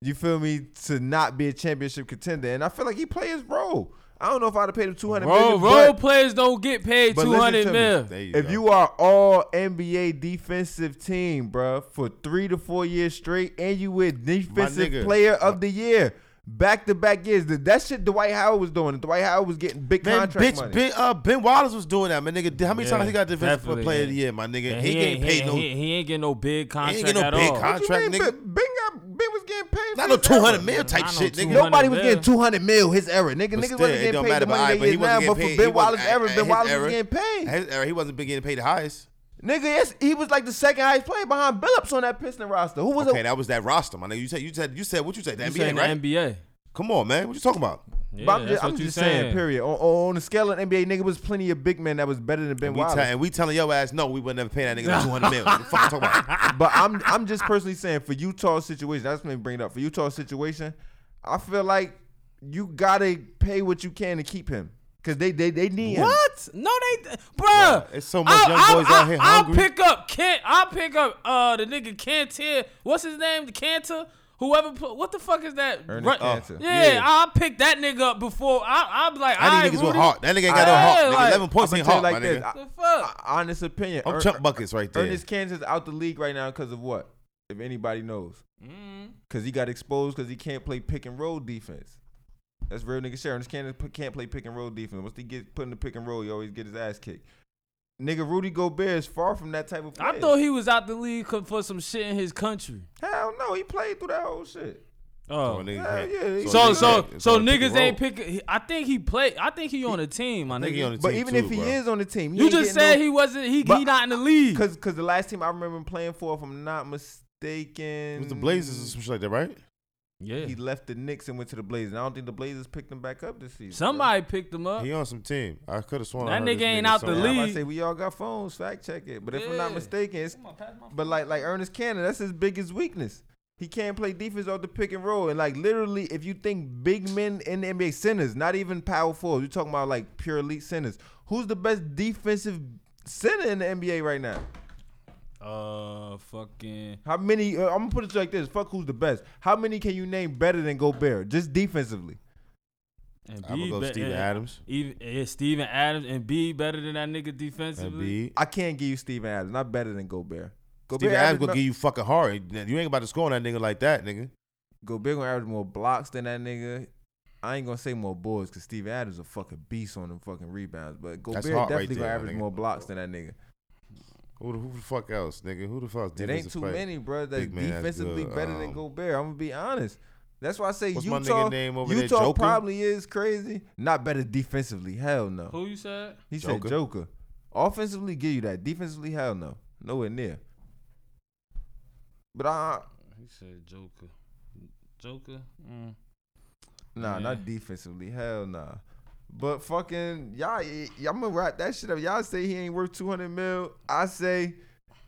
A: You feel me to not be a championship contender, and I feel like he play his role. I don't know if I'd have paid him two hundred
B: Role,
A: million.
B: role
A: but
B: players don't get paid
A: but
B: two
A: listen
B: hundred
A: to me.
B: mil.
C: You
A: if
C: go.
A: you are all NBA defensive team, bruh, for three to four years straight, and you win defensive
C: nigga.
A: player of the year back to back years, that- that shit Dwight Howard was doing. Dwight Howard was getting big contracts
C: Man,
A: contract
C: bitch,
A: money.
C: Ben, uh, ben Wallace was doing that, man, nigga. How many
B: Yeah,
C: times he got defensive player
B: yeah.
C: of the year, my nigga?
B: And
C: he, ain't
B: ain't
C: paid
B: he,
C: no,
B: he, he ain't getting no big contract he ain't
C: getting no big
B: all.
C: con-
A: What you
C: contract,
A: mean?
C: nigga.
A: Ben, ben, got, ben was getting paid.
C: not
A: for
C: no two hundred mil type
B: Not
C: shit,
B: 200
C: nigga.
A: Nobody was getting 200 mil his era. Nigga,
C: But
A: niggas
C: still,
A: wasn't
C: it
A: getting
C: don't
A: paid
C: matter,
A: the
C: but
A: money they
C: but he
A: get
C: wasn't
A: now.
C: getting
A: But for Ben Wallace
C: at-
A: era, Ben Wallace was getting paid.
C: His era, he wasn't getting paid the highest.
A: Nigga, yes, he was like the second highest player behind Billups on that Piston roster. Who was
C: Okay,
A: it?
C: that was that roster, my nigga. You said you said you said what you said? The
B: You
C: NBA,
B: saying
C: right?
B: the NBA?
C: Come on, man. What you talking about?
B: Yeah,
A: But I'm
B: that's
A: just,
B: what
A: I'm
B: you
A: just saying, period. On, on the scale of NBA, nigga was plenty of big men that was better than Ben
C: And we,
A: Wallace.
C: tell, and we telling your ass no, we would never pay that nigga two hundred mil. What the fuck you talking about?
A: but I'm I'm just personally saying for Utah's situation, that's me bring it up. For Utah's situation, I feel like you gotta pay what you can to keep him. Cause they they, they need him.
B: What? No, they, bruh.
C: it's so much young boys out here
B: I'll
C: hungry.
B: pick up Kent. I'll pick up uh the nigga Kanter. What's his name? The Kanter. Whoever. Put, what the fuck is that?
A: Ernest
B: Run-
A: Kanter.
B: Yeah,
C: Yeah.
B: I'll pick that nigga up before. I, I'll be like,
C: I
B: I
C: need niggas with heart. That nigga ain't got no
B: Yeah,
C: heart. Nigga,
B: like-
C: eleven points
A: I'ma
C: ain't
A: tell you
C: heart,
A: like
C: my
A: this.
C: nigga.
B: The fuck?
A: I- honest opinion.
C: I'm
A: Er-
C: chump buckets right there.
A: Ernest Kanter out the league right now because of what? If anybody knows,
B: Mm.
A: because he got exposed because he can't play pick and roll defense. That's real nigga shit. Ernest Kanter p- can't play pick and roll defense. Once he get put in the pick and roll, he always get his ass kicked. Nigga, Rudy Gobert is far from that type of player.
B: I thought he was out the league for some shit in his country.
A: Hell no, he played through that whole shit.
B: Oh.
C: So, nigga
A: Hell yeah, he-
B: So
C: nigga
B: so so
C: on pick
B: niggas ain't picking. I think he played. I think he on a team. My
C: I think he
B: nigga.
C: on the
A: But even
C: too,
A: if he
C: bro.
A: is on the team,
B: You just said
A: no-
B: he wasn't. He he not in the league.
A: Cause, cause the last team I remember him playing for, if I'm not mistaken,
C: It was the Blazers or some shit like that, right?
B: Yeah.
A: He left the Knicks and went to the Blazers. And I don't think the Blazers picked him back up this season. bro.
B: Somebody picked him up.
C: He on some team. I could have sworn. I
B: That
C: heard
B: nigga ain't out the
C: somewhere.
A: Yeah, I'm
B: league.
A: to say we all got phones. Fact check it. But if I'm not mistaken, it's but like like Ernest Kanter, that's his biggest weakness. He can't play defense off the pick and roll. And like literally, if you think big men in the NBA centers, not even power forwards, you're talking about like pure elite centers. Who's the best defensive center in the NBA right now?
B: Uh, fucking.
A: How many? Uh, I'm gonna put it like this: Fuck, who's the best? How many can you name better than Gobert, just defensively?
B: And
C: I'm gonna go
B: be-
C: Steven
B: and-
C: Adams.
B: Even yeah, Steven Adams and B better than that nigga defensively.
C: Embiid.
A: I can't give you Steven Adams, not better than Gobert. Gobert
C: Steven Adams gonna
A: mo-
C: give you fucking hard. You ain't about to score on that nigga like that, nigga.
A: Gobert gonna average more blocks than that nigga. I ain't gonna say more boards because Steve Adams a fucking beast on them fucking rebounds, but Gobert
C: hard right
A: definitely
C: there,
A: gonna average
C: nigga.
A: more blocks than that nigga.
C: Who the, who the fuck else, nigga? Who the fuck?
A: It ain't too many, bro. That's
C: Big
A: defensively
C: good.
A: better than
C: Um,
A: Gobert. I'm gonna be honest. That's why I say
C: What's my
A: Utah.
C: nigga name over there,
A: Utah
C: Joker?
A: probably is crazy. Not better defensively. Hell no.
B: Who you said?
A: He
C: Joker.
A: said Joker. Offensively, give you that. Defensively, hell no. Nowhere near. But I
B: He said Joker. Joker. Mm.
A: Nah,
B: Yeah.
A: not defensively. Hell nah. But fucking y'all, y- y'all gonna wrap that shit up. Y'all say he ain't worth two hundred mil. I say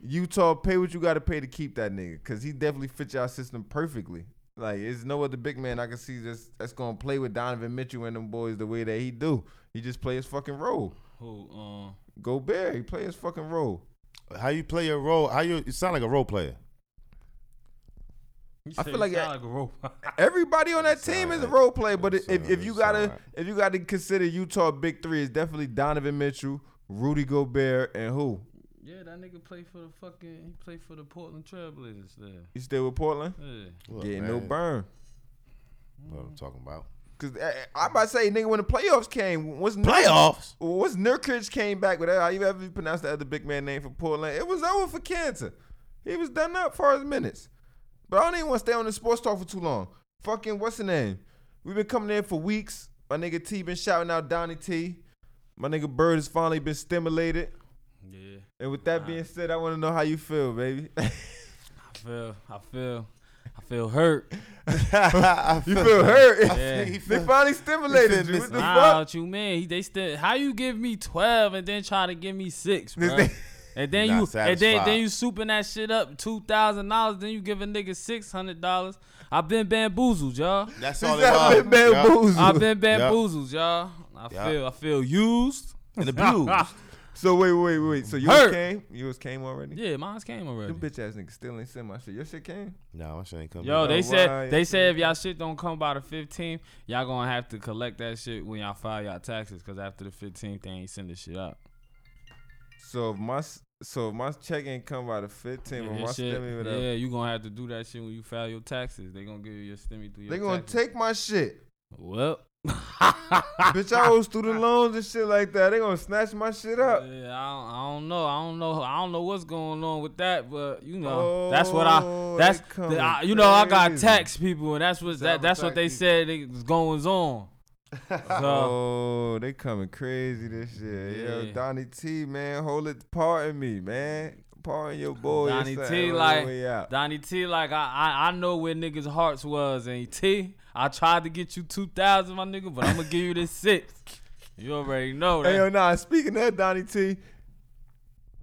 A: Utah pay what you got to pay to keep that nigga, cause he definitely fits y'all system perfectly. Like, there's no other big man I can see that's that's gonna play with Donovan Mitchell and them boys the way that he do. He just play his fucking role.
B: Who? Um.
A: Gobert, he play his fucking role.
C: How you play your role? How you? You sound like a role player.
B: You
A: I feel like
B: sound
A: I-
B: like a robot.
A: Everybody on that team is a role player, but if, if you gotta
C: like-
A: if you gotta consider Utah big three, it's definitely Donovan Mitchell, Rudy Gobert, and who?
B: yeah, that nigga play for the fucking. He play for the Portland Trailblazers. There.
A: You still with Portland?
B: Yeah.
C: Look,
A: Getting no burn.
C: What I'm talking about?
A: Cause eh, eh, I'm about to say, nigga, when the playoffs came, what's
C: Playoffs.
A: What's Nurkic came back with? How you ever pronounce the other big man name for Portland? It was over for cancer. He was done up for his minutes. But I don't even want to stay on the sports talk for too long. Fucking what's the name? We've been coming in for weeks. My nigga T been shouting out Donnie T. My nigga Bird has finally been stimulated.
B: Yeah.
A: And with that being said, I want to know how you feel, baby.
B: I feel. I feel. I feel hurt.
A: you feel hurt?
B: Yeah.
A: they finally stimulated you. What the
B: Nah,
A: fuck?
B: what you mean? They still. How you give me twelve and then try to give me six, bro?
A: This
B: And then
C: Not
B: you and then then you souping that shit up two thousand dollars. Then you give a nigga six hundred dollars. I've been bamboozled, y'all.
C: That's
A: This
C: all it
A: that
C: was.
A: been bamboozled.
B: I've been bamboozled, y'all. I
C: Yeah.
B: feel I feel used.
C: And abused.
A: So wait, wait, wait. So yours
B: Hurt.
A: came? Yours came already?
B: yeah, mine's came already.
A: Them bitch ass niggas still ain't send my shit. Your shit came?
C: No, my shit ain't coming.
B: Yo, they oh,
A: why
B: said they said if y'all shit don't come by the 15th, y'all gonna have to collect that shit when y'all file y'all taxes. Cause after the 15th, they ain't send the shit out.
A: So if my s- so if my check ain't come by the 15th,
B: Yeah,
A: my
B: shit-
A: stimmy whatever,
B: yeah, you gonna have to do that shit when you file your taxes. They gonna give you your stimmy through your
A: they gonna
B: taxes.
A: take my shit.
B: Well,
A: bitch, I owe student loans and shit like that. They gonna snatch my shit up.
B: Yeah, I don't, I don't know. I don't know. I don't know what's going on with that, but you know, that's what I.
A: Oh,
B: That's the, I, you know, I got tax people, and that's what that, that's what they
A: Cyber-tax
B: said is going on. So
A: Oh, they coming crazy this year. Yo, Donnie T, man, hold it, pardon me, man. Pardon your boy.
B: Donnie T like. Donnie T like I, I I know where niggas' hearts was and T I tried to get you two thousand my nigga, but I'm gonna give you this six. You already know that.
A: Hey, yo, nah, speaking of Donnie T,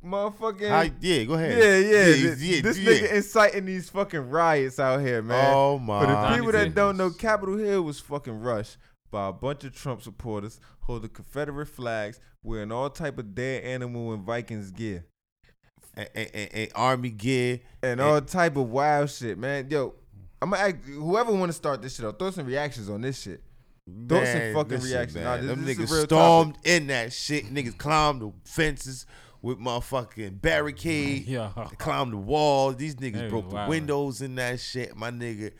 A: motherfucking.
C: How, yeah, go ahead.
A: yeah, yeah,
C: yeah,
A: this,
C: yeah,
A: this
C: yeah.
A: nigga inciting these fucking riots out here, man.
C: Oh my!
A: For the people that don't know, Capitol Hill was fucking rushed by a bunch of Trump supporters holding Confederate flags, wearing all type of dead animal and Vikings gear,
C: and, and, and- and army gear.
A: and all type of wild shit, man. Yo, I'm gonna ask whoever want to start this shit up, throw some reactions on this shit. Throw some fucking reactions.
C: Man,
A: Nah, this-
C: them
A: this is a
C: niggas
A: real
C: stormed in that shit. Niggas climbed the fences with motherfucking barricade.
B: Yeah.
C: Climbed the walls. These niggas broke the
B: wildin'.
C: windows in that shit, my nigga.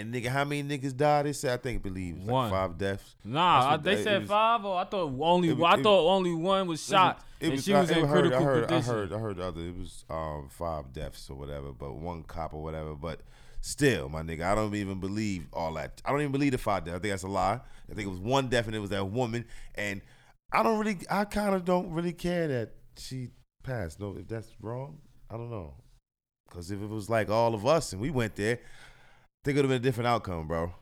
C: And nigga, how many niggas died? They said I think believe it was
B: One.
C: like five deaths.
B: Nah, I, they
C: that-
B: said
C: was-
B: five. Or I thought only
C: was-
B: I
C: it-
B: thought only one was shot,
C: It
B: and she was
C: I-
B: in
C: heard,
B: critical
C: I heard,
B: condition.
C: I heard, I heard the other. It was um, five deaths or whatever, but one cop or whatever. But still, my nigga, I don't even believe all that. I don't even believe the five deaths. I think that's a lie. I think it was one death, and it was that woman. And I don't really, I kind of don't really care that she passed. No, if that's wrong, I don't know. Because if it was like all of us and we went there, think it would have been a different outcome, bro.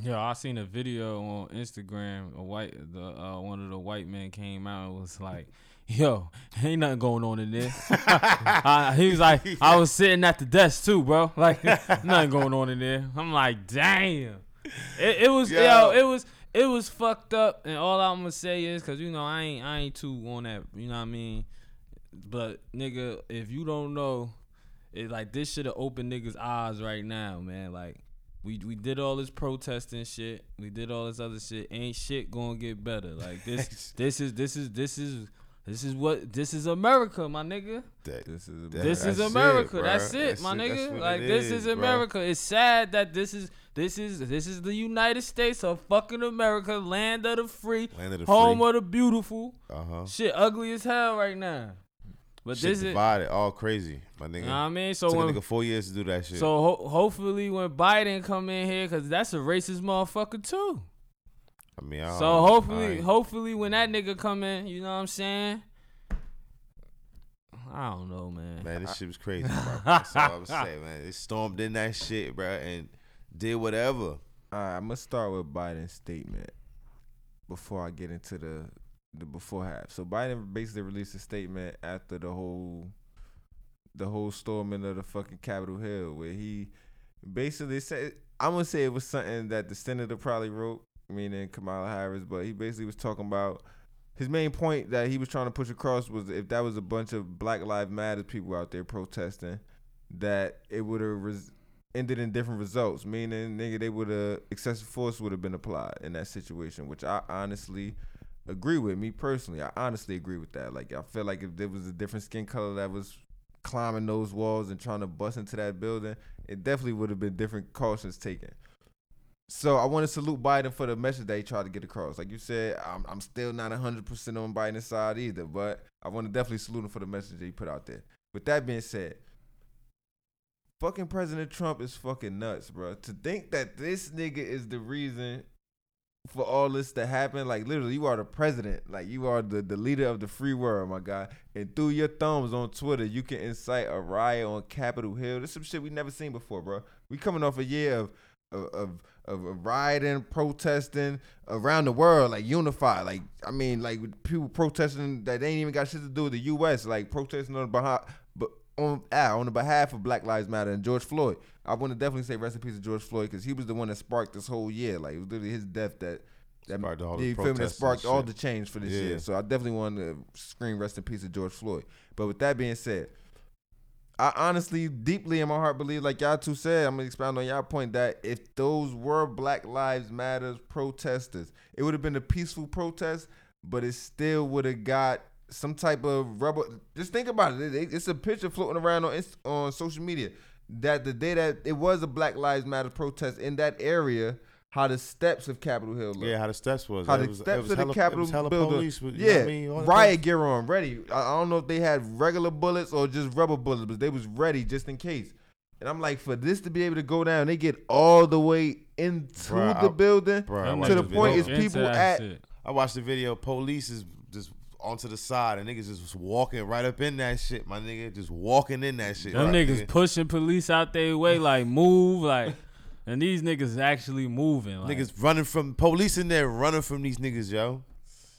B: Yeah, I seen a video on Instagram. A white, the uh, one of the white men came out and was like, "Yo, ain't nothing going on in there." I, he was like, "I was sitting at the desk too, bro. Like nothing going on in there." I'm like, "Damn." It, it was
C: Yo.
B: yo, it was it was fucked up. And all I'm gonna say is, cause you know I ain't I ain't too on that. You know what I mean? But nigga, if you don't know, it like this should have opened niggas' eyes right now, man. Like we we did all this protesting shit. We did all this other shit. Ain't shit gonna get better. Like this this is this is this is this is what this is America, my nigga.
C: That-
A: This is
C: That-
B: This is
C: that's
B: America.
C: bruh.
B: that's it,
C: That's
B: my
C: it.
B: Nigga. Like this
C: is,
B: is
C: bruh.
B: America. It's sad that this is this is this is the United States of fucking America, land of the free,
C: Land of the
B: home
C: free.
B: of the beautiful.
C: Uh huh.
B: Shit ugly as hell right now. But
C: Shit
B: this is,
C: all crazy, my nigga.
B: know what I mean? So
C: Took
B: when
C: a nigga four years to do that shit.
B: So ho- hopefully when Biden come in here, cause that's a racist motherfucker too.
C: I mean, I
B: So
C: don't-
B: hopefully,
C: ain't-
B: hopefully when that nigga come in, you know what I'm saying? I don't know, man.
C: man, this shit was crazy. Bro. That's all I'm saying, man. They stormed in that shit, bro, and did whatever.
A: All right, I'm gonna start with Biden's statement before I get into the the before half. So Biden basically released a statement after the whole the whole storming of the fucking Capitol Hill, where he basically said, I'm gonna say it was something that the senator probably wrote, meaning Kamala Harris, but he basically was talking about his main point that he was trying to push across was if that was a bunch of Black Lives Matter people out there protesting, that it would have res- ended in different results. Meaning, nigga, they would have excessive force would have been applied in that situation, which I honestly agree with. Me personally, I honestly agree with that. Like, I feel like if there was a different skin color that was climbing those walls and trying to bust into that building, it definitely would have been different cautions taken. So I want to salute Biden for the message that he tried to get across. Like you said, I'm, I'm still not 100% on Biden's side either, but I want to definitely salute him for the message that he put out there. With that being said, fucking President Trump is fucking nuts, bro. To think that this nigga is the reason for all this to happen, like literally, you are the president, like you are the, the leader of the free world, my guy. And through your thumbs on Twitter, you can incite a riot on Capitol Hill. This some shit we never seen before, bro. We coming off a year of of of, of rioting, protesting around the world, like unified. Like I mean, like people protesting that they ain't even got shit to do with the U.S. Like protesting on behalf, on ah, on the behalf of Black Lives Matter and George Floyd. I want to definitely say rest in peace to George Floyd because he was the one that sparked this whole year. Like it was literally his death that that
C: Sparked all the
A: yeah, you feel me? That sparked all the change for this
C: Yeah.
A: year. So I definitely want to scream rest in peace to George Floyd. But with that being said, I honestly, deeply in my heart believe, like y'all two said, I'm gonna expound on y'all point that if those were Black Lives Matters protesters, it would have been a peaceful protest, but it still would have got some type of rubber. Just think about it. It- It's a picture floating around on on social media that the day that it was a Black Lives Matter protest in that area, how the steps of Capitol Hill look
C: Yeah, how the steps was.
A: how
C: It
A: the
C: was- it
A: steps
C: was
A: of the
C: hella- it
A: Capitol
C: was hella
A: building.
C: police with- you know
A: yeah,
C: what I mean?
A: Riot
C: things.
A: gear on, ready. I, I don't know if they had regular bullets or just rubber bullets, but they was ready just in case. And I'm like, for this to be able to go down, they get all the way into
C: Bruh,
A: the
C: I-
A: building.
C: Bruh, I
B: Them
C: watched
A: to the
C: the
A: point is people at
B: shit.
C: I watched the video. Police is just onto the side, and niggas just was walking right up in that shit. My nigga just walking in that shit.
B: Them
C: right,
B: niggas
C: nigga.
B: pushing police out their way, like move, like, and these niggas actually moving. Like,
C: Niggas running from police in there, running from these niggas, yo.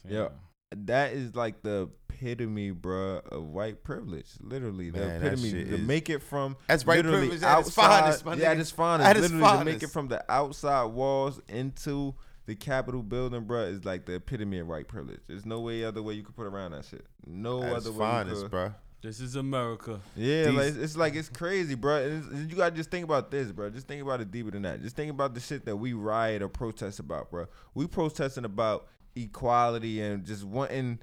A: Yeah. That is like the epitome, bruh, of white privilege. Literally, the
C: Man, that
A: epitome
C: shit
A: to
C: is-
A: make it from
C: That's white
A: literally
C: privilege at its
A: outside.
C: finest, my
A: yeah, at
C: nigga.
A: its finest.
C: At its
A: literally, to make it from the outside walls into the Capitol building, bro, is like the epitome of white privilege. There's no way other way you could put around that shit. No
C: At its
A: other way. you
C: finest, bro.
B: This is America.
A: Yeah,
C: These-
A: like, it's, it's like it's crazy, bro. And it's- you gotta just think about this, bro. Just think about it deeper than that. Just think about the shit that we riot or protest about, bro. We protesting about equality and just wanting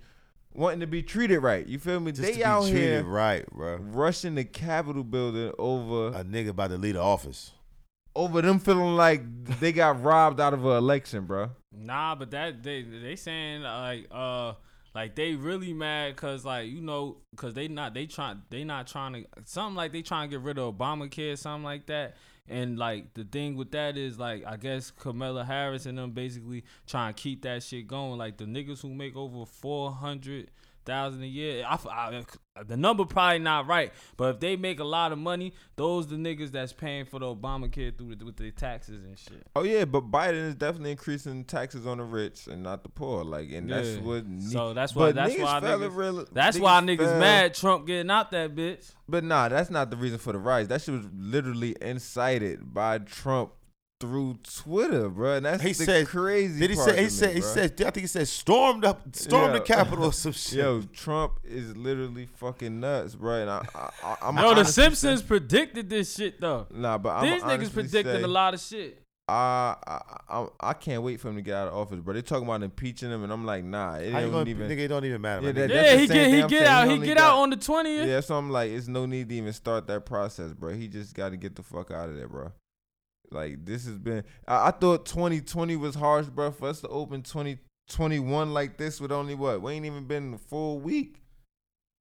A: wanting to be treated right. You feel me?
C: Just
A: they
C: to be
A: out
C: treated
A: here
C: right, bro.
A: rushing the Capitol building over
C: A nigga about to leave the office.
A: Over them feeling like they got robbed out of an election, bro.
B: Nah, but that they they saying like uh like they really mad cause like you know cause they not they trying they not trying to something like they trying to get rid of Obamacare something like that and like the thing with that is like I guess Kamala Harris and them basically trying to keep that shit going like the niggas who make over four hundred thousand a year I, I- the number probably not right but if they make a lot of money those the niggas that's paying for the Obamacare through the, with the taxes and shit.
A: Oh yeah, but Biden is definitely increasing taxes on the rich and not the poor. Like, and that's what.
B: So that's why- that's why niggas-
A: real-
B: That's why niggas
A: fell-
B: mad Trump getting out that bitch.
A: But nah, that's not the reason for the rise. That shit was literally incited by Trump through Twitter, bro. And that's
C: He
A: the
C: said-
A: crazy.
C: Did he
A: part
C: say? He
A: to
C: said.
A: me,
C: He
A: bruh.
C: said. I think he said stormed up, stormed the Capitol or some shit.
A: Yo, Trump is literally fucking nuts, bro. And I, I, I I'm
B: Yo, the
A: honestly
B: Simpsons predicted this shit though.
A: Nah, but I'm
B: These niggas predicting a lot of shit.
A: I, I, I, I can't wait for him to get out of office, bro. They talking about impeaching him, and I'm like, nah, it don't
C: gonna,
A: even.
C: nigga, it don't even matter.
A: Yeah, that-
B: Yeah, he get he get out.
A: He
B: He get
A: got-
B: out on the twentieth.
A: Yeah, so I'm like, it's no need to even start that process, bro. He just got to get the fuck out of there, bro. Like this has been. I, I thought 2020 was harsh, bro. For us to open 2021 like this with only what? We ain't even been a full week.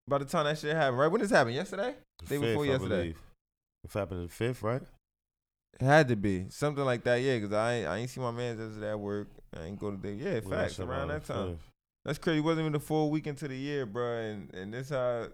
A: By the time that shit happened, right? When this happened? Yesterday? Day
C: Fifth,
A: before yesterday.
C: What happened the fifth, right?
A: It had to be something like that, yeah. Cause I ain't, I ain't see my man yesterday at work. I ain't go to day. Yeah,
C: Well,
A: facts around that time.
C: fifth.
A: That's crazy. It wasn't even the full week into the year, bro. And and this how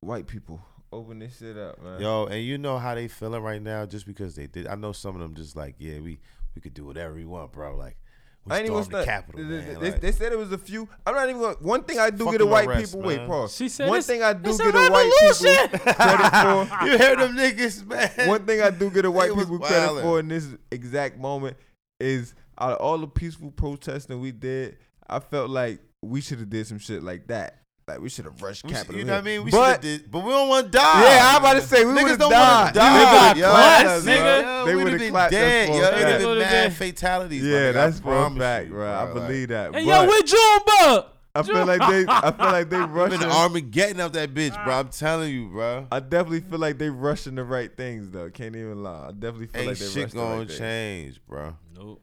A: white people open this shit up, man.
C: Yo, and you know how they feeling right now just because they did. I know some of them just like, yeah, we we could do whatever we want, bro. Like we
A: I ain't even
C: stormed the
A: start-
C: Capitol,
A: they,
C: man.
A: they,
C: like,
A: they said it was a few. I'm not even going. One thing I do get a white
C: arrests,
A: people. Wait,
C: man.
A: Paul.
B: She said
A: one thing I do
B: it's a
A: get a white people
B: revolution.
A: credit for.
C: you heard them niggas, man.
A: One thing I do get a white
C: They was
A: people credit for in this exact moment is out of all the peaceful protesting we did, I felt like we should have did some shit like that. Like we should have rushed
C: We should-
A: Capitol.
C: you know what I mean? We
A: but
C: should did, but we don't want to die.
A: yeah, I'm about to say we
C: Niggas
A: would have
C: don't wanna
A: died.
C: die,
A: They would've
C: yo.
A: clapped
B: Yes, nigga.
A: bro. They
C: we'd have
A: have
C: been
A: clapped
C: dead.
A: us
C: Yo,
A: for
C: it'd have been mad fatalities.
A: Yeah,
C: nigga,
A: that's for a
C: promise
A: fact,
C: you,
A: bro. I believe that.
B: Hey,
A: but
B: yo, where Junebug?
A: I feel like they. I feel like they
C: Been
A: rushing.
C: the Armageddon out that bitch, bro. I'm telling you, bro.
A: I definitely feel like they rushing the right things though. Can't even lie. I definitely feel
C: Ain't
A: like they
C: shit
A: rushed the
C: gonna
A: right things.
C: change, bro.
B: Nope.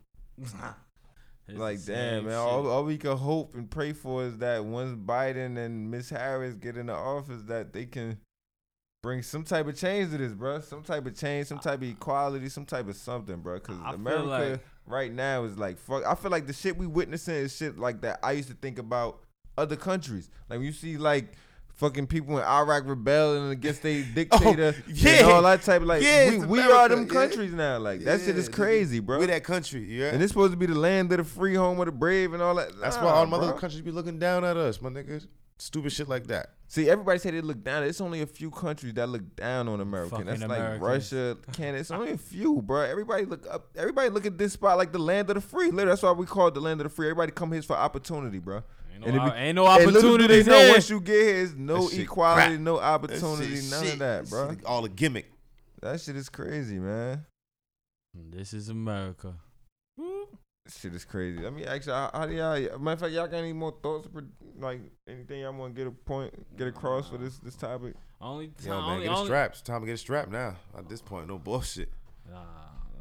B: It's
A: Like damn man, all, all we can hope and pray for is that once Biden and Miss Harris get in the office, that they can bring some type of change to this, bro. Some type of change, some type of equality, some type of something, bro. Because America
B: like-
A: right now is like fuck. I feel like the shit we witnessing is shit like that. I used to think about other countries. Like when you see like. Fucking people in Iraq rebelling against their oh, dictator
C: Oh, yeah.
A: and all that type of like
C: Yeah,
A: we,
C: it's
A: we are them
C: America, yeah.
A: countries now like that shit is crazy bro
C: We that country, yeah.
A: and it's supposed to be the land of the free, home of the brave, and all that.
C: That's
A: Nah,
C: why all the other countries be looking down at us, my niggas. Stupid shit like that.
A: See, everybody say they look down. It's only a few countries that look down on America.
B: Fucking
A: That's like
B: Americans.
A: Russia, Canada. It's only a few, bro. Everybody look up. Everybody look at this spot like the land of the free. Literally, that's why we call it the land of the free. Everybody come here for opportunity, bro.
B: Ain't
A: And
B: no,
A: it be-
B: ain't no
A: And little do they
B: opportunities
A: know
B: here.
A: once you get here, it's no
C: That
A: equality,
C: crap.
A: no opportunity,
C: shit
A: none
C: shit.
A: of that, bro.
C: Shit, all a gimmick.
A: That shit is crazy, man.
B: This is America.
A: This shit is crazy. I mean, actually, how, how do y'all? Matter of fact, y'all got any more thoughts? For, like anything y'all want to get a point, get across for this this topic?
B: Only
C: Yo,
B: time,
C: man,
B: only,
C: get a strap. It's time to get a strap now. At this point, no bullshit.
B: Nah,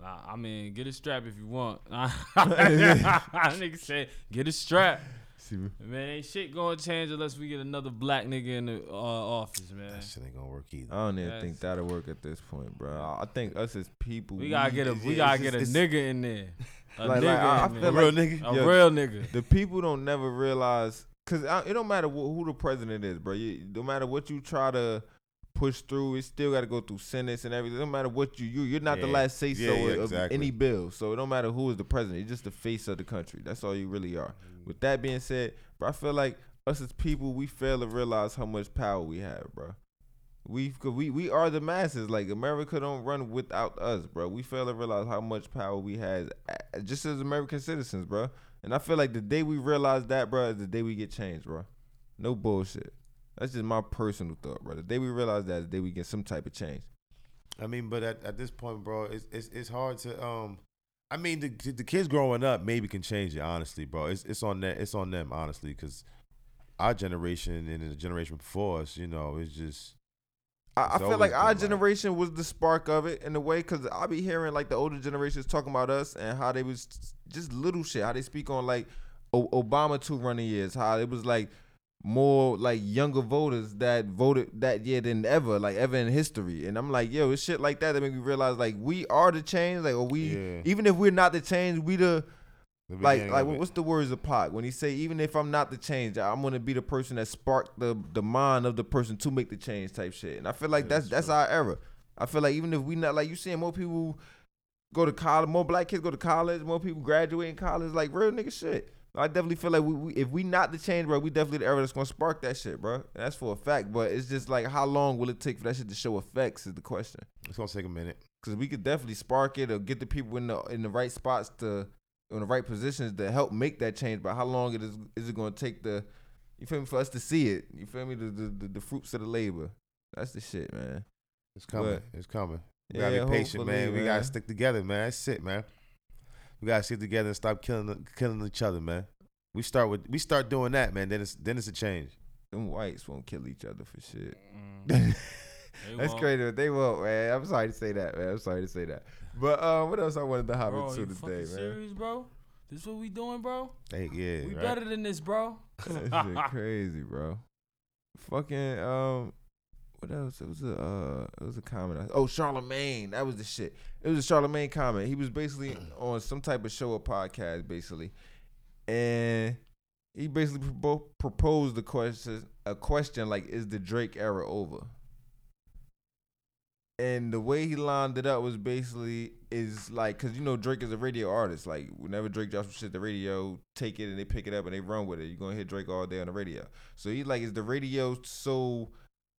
B: nah, I mean, get a strap if you want. Nigga said, get a strap.
A: See me?
B: Man, ain't shit gonna change unless we get another black nigga in the uh, office, man.
C: That shit ain't gonna work either.
A: I don't even
B: Yes.
A: think that'll work at this point, bro. I I think us as people,
B: We gotta get a we gotta
C: just-
B: get a nigga in there. A
A: Like-
B: nigga
A: like, I- I feel
B: there.
C: A real nigga.
B: a
A: Yo,
B: real nigga.
A: the people don't never realize because it don't matter wh- who the president is, bro. You, no matter what you try to push through, it still got to go through Senate and everything. No matter what you you, you're not the last say so
C: Yeah, yeah,
A: of
C: exactly.
A: any bill. So it don't matter who is the president. You're just the face of the country. That's all you really are. With that being said, bro, I feel like us as people, we fail to realize how much power we have, bro. We, we we are the masses. Like America don't run without us, bro. We fail to realize how much power we have, just as American citizens, bro. And I feel like the day we realize that, bro, is the day we get changed, bro. No bullshit. That's just my personal thought, bro. The day we realize that, the day we get some type of change.
C: I mean, but at, at this point, bro, it's, it's it's hard to um. I mean, the the kids growing up maybe can change it. Honestly, bro, it's it's on them. It's on them, honestly, because our generation and the generation before us, you know, it's just
A: I, I feel like our
C: like-
A: generation was the spark of it in a way, cause I be hearing like the older generations talking about us and how they was just little shit, how they speak on like o- Obama two running years, how it was like more like younger voters that voted that year than ever, like ever in history. And I'm like, yo, it's shit like that that make me realize like we are the change, like or we
C: Yeah.
A: even if we're not the change, we the
C: the
A: like like what's the words of Pac when he say even if I'm not the change, I'm gonna be the person that sparked the the mind of the person to make the change type shit. And I feel like
C: Yeah,
A: that's
C: that's
A: that's our era. I feel like even if we not like you seeing more people go to college, more black kids go to college, more people graduate in college, like real nigga shit. I definitely feel like we, we if we not the change, bro, we definitely the era that's gonna spark that shit, bro. And that's for a fact. But it's just like how long will it take for that shit to show effects is the question.
C: It's gonna take a minute.
A: Cause we could definitely spark it or get the people in the in the right spots to in the right positions to help make that change. But how long it is is it gonna take the you feel me for us to see it? You feel me the the, the, the fruits of the labor. That's the shit, man.
C: It's coming.
A: But-
C: it's coming. We gotta be patient,
A: hopefully,
C: man. We gotta stick together, man. That's it, man. We gotta stick together and stop killing killing each other, man. We start with we start doing that, man. Then it's then it's a change.
A: Them whites won't kill each other for shit.
B: Mm.
A: That's
B: won't.
A: crazy. but They won't, man. I'm sorry to say that, man. I'm sorry to say that. But uh, what else I wanted to hop
B: Bro,
A: into
B: you
A: today, man?
B: serious, bro? This what we doing, bro?
C: Hey, yeah,
B: We
C: right?
B: better than this, bro.
A: that shit crazy, bro. Fucking um, what else? It was a uh, it was a comment. I- Oh, Charlemagne, that was the shit. It was a Charlemagne comment. He was basically on some type of show or podcast, basically, and he basically propo- proposed the question, a question like, "Is the Drake era over?" And the way he lined it up was basically is like, cause you know Drake is a radio artist. Like whenever Drake drops some shit, the radio take it and they pick it up and they run with it. You're gonna hear Drake all day on the radio. So he like, is the radio so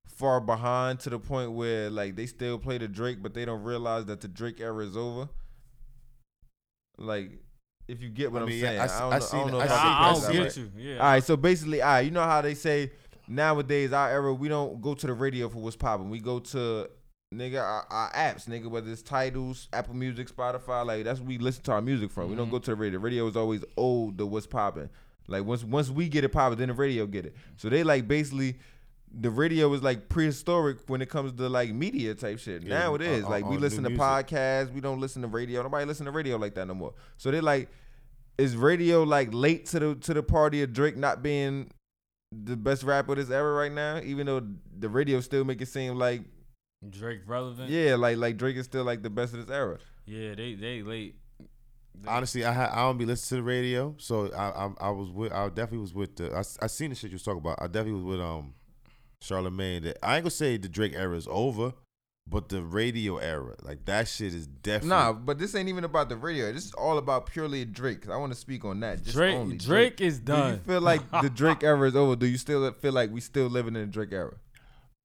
A: far behind to the point where like they still play the Drake, but they don't realize that the Drake era is over? Like, if you get what
C: I
A: am
C: mean, yeah,
A: saying,
C: I
A: I,
C: s-
A: don't
C: I
A: know.
C: seen
A: I don't know
C: I
A: if
C: seen
B: I,
C: it.
B: I don't
A: that
B: get
A: right.
B: you. Yeah.
A: All right, so basically, all right, you know how they say nowadays our era we don't go to the radio for what's popping. We go to nigga our, our apps, nigga, whether it's titles, Apple Music, Spotify, like that's where we listen to our music from. We don't
B: Mhm.
A: go to the radio. The radio is always old to what's popping. Like once once we get it popping, then the radio get it. So they like basically the radio is like prehistoric when it comes to like media type shit.
C: Yeah,
A: now it is.
C: on-
A: is.
C: on-
A: like we
C: on
A: listen to
C: music.
A: podcasts, we don't listen to radio. Nobody listen to radio like that no more. So they're like is radio like late to the to the party of Drake not being the best rapper of this era right now, even though the radio still make it seem like
B: Drake relevant.
A: yeah, like like Drake is still like the best of this era.
B: Yeah, they they late. They-
C: Honestly, I ha- I don't be listening to the radio, so I I, I was with I definitely was with the I, I seen the shit you was talking about. I definitely was with um Charlemagne. That I ain't gonna say the Drake era is over, but the radio era, like that shit is definitely
A: Nah, but this ain't even about the radio. This is all about purely Drake. 'cause I want to speak on that. Just
B: Drake
A: only
B: Drake is done.
A: Do you feel like the Drake era is over? Do you still feel like we still living in the Drake era?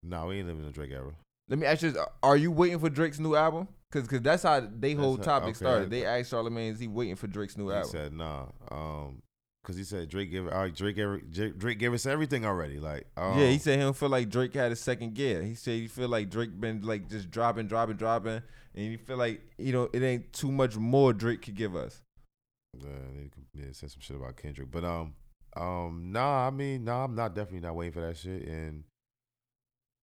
C: Nah, we ain't living in the Drake era.
A: Let me ask you: this, Are you waiting for Drake's new album? Cause, cause that's how they whole
C: That's how-
A: topic
C: okay.
A: started. They asked Charlemagne, "Is he waiting for Drake's new
C: He
A: album?"
C: said nah, um, cause he said Drake gave all right, Drake Drake, gave us everything already. Like um,
A: yeah, he said he don't feel like Drake had a second gear. He said he feel like Drake been like just dropping, dropping, dropping, and he feel like you know it ain't too much more Drake could give us.
C: Uh, they yeah, said some shit about Kendrick, but um, um, nah, I mean, nah, I'm not definitely not waiting for that shit. And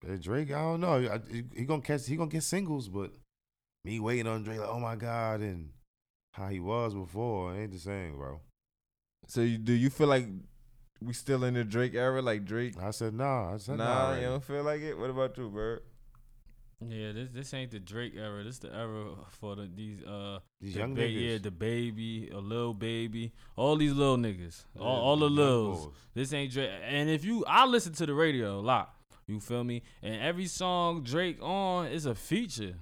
C: uh, Drake, I don't know, I, he, he gonna catch, he gonna get singles, but me waiting on Drake, like, oh my god, and how he was before ain't the same, bro.
A: So you, do you feel like we still in the Drake era, like Drake.
C: I said nah. I said nah.
A: Nah,
C: already.
A: you don't feel like it. What about you, Bird?
B: Yeah, this this ain't the Drake era. This the era for the these uh
C: These
B: the
C: young
B: ba-
C: niggas.
B: Yeah, the baby, a little baby, all these little niggas, all,
C: Yeah,
B: all the
C: these young
B: lils.
C: boys.
B: This ain't Drake. And if you, I listen to the radio a lot. You feel me? And every song Drake on is a feature.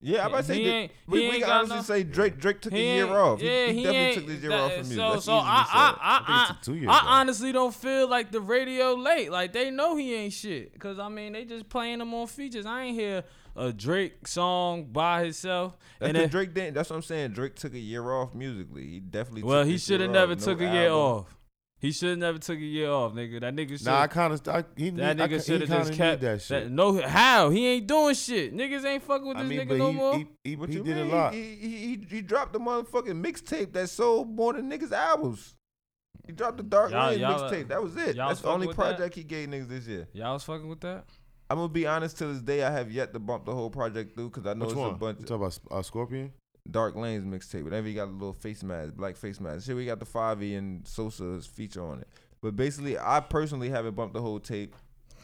A: Yeah, I'm about to say
B: He
A: Drake-
B: ain't-
A: we,
B: he
A: we can honestly
B: no-
A: say Drake Drake took a year off. He,
B: yeah,
A: he
B: he
A: definitely took this year
B: that-
A: off from music.
B: So,
A: That's
B: so I. I,
C: I
B: I,
C: he took two years
B: I. Honestly don't feel like the radio late. Like they know he ain't shit. Cause I mean, they just playing him on features. I ain't hear a Drake song by himself.
A: That's
B: and then,
A: Drake didn't. That's what I'm saying. Drake took a year off musically. He definitely.
B: well, he should have never
A: off.
B: took
A: No
B: a year
A: album.
B: off. He should have never took a year off, nigga. That nigga should.
C: Nah, I kind of. He
B: that
C: need, I,
B: nigga should have just kept
C: that shit.
B: no, how he ain't doing shit. Niggas ain't fucking with
C: I
B: this
C: mean,
B: nigga
C: but
B: no
C: he,
B: more.
C: he, he,
A: What
C: he
A: you
C: did
A: mean?
C: a lot.
A: He, he, he, he dropped the motherfucking mixtape that sold more than niggas' albums. He dropped the Dark
B: Y'all-
A: Lane mixtape. That was it.
B: y'all
A: That's the only
B: with that?
A: project he gave niggas this year.
B: Y'all was fucking with that.
A: I'm gonna be honest. To this day, I have yet to bump the whole project through because I know
C: Which
A: it's
C: one?
A: a bunch
C: You
A: of
C: talking about uh, Scorpion?
A: Dark Lanes mixtape. Whatever you got a little face mask, black face mask. Shit, we got the Five E and Sosa's feature on it. But basically, I personally haven't bumped the whole tape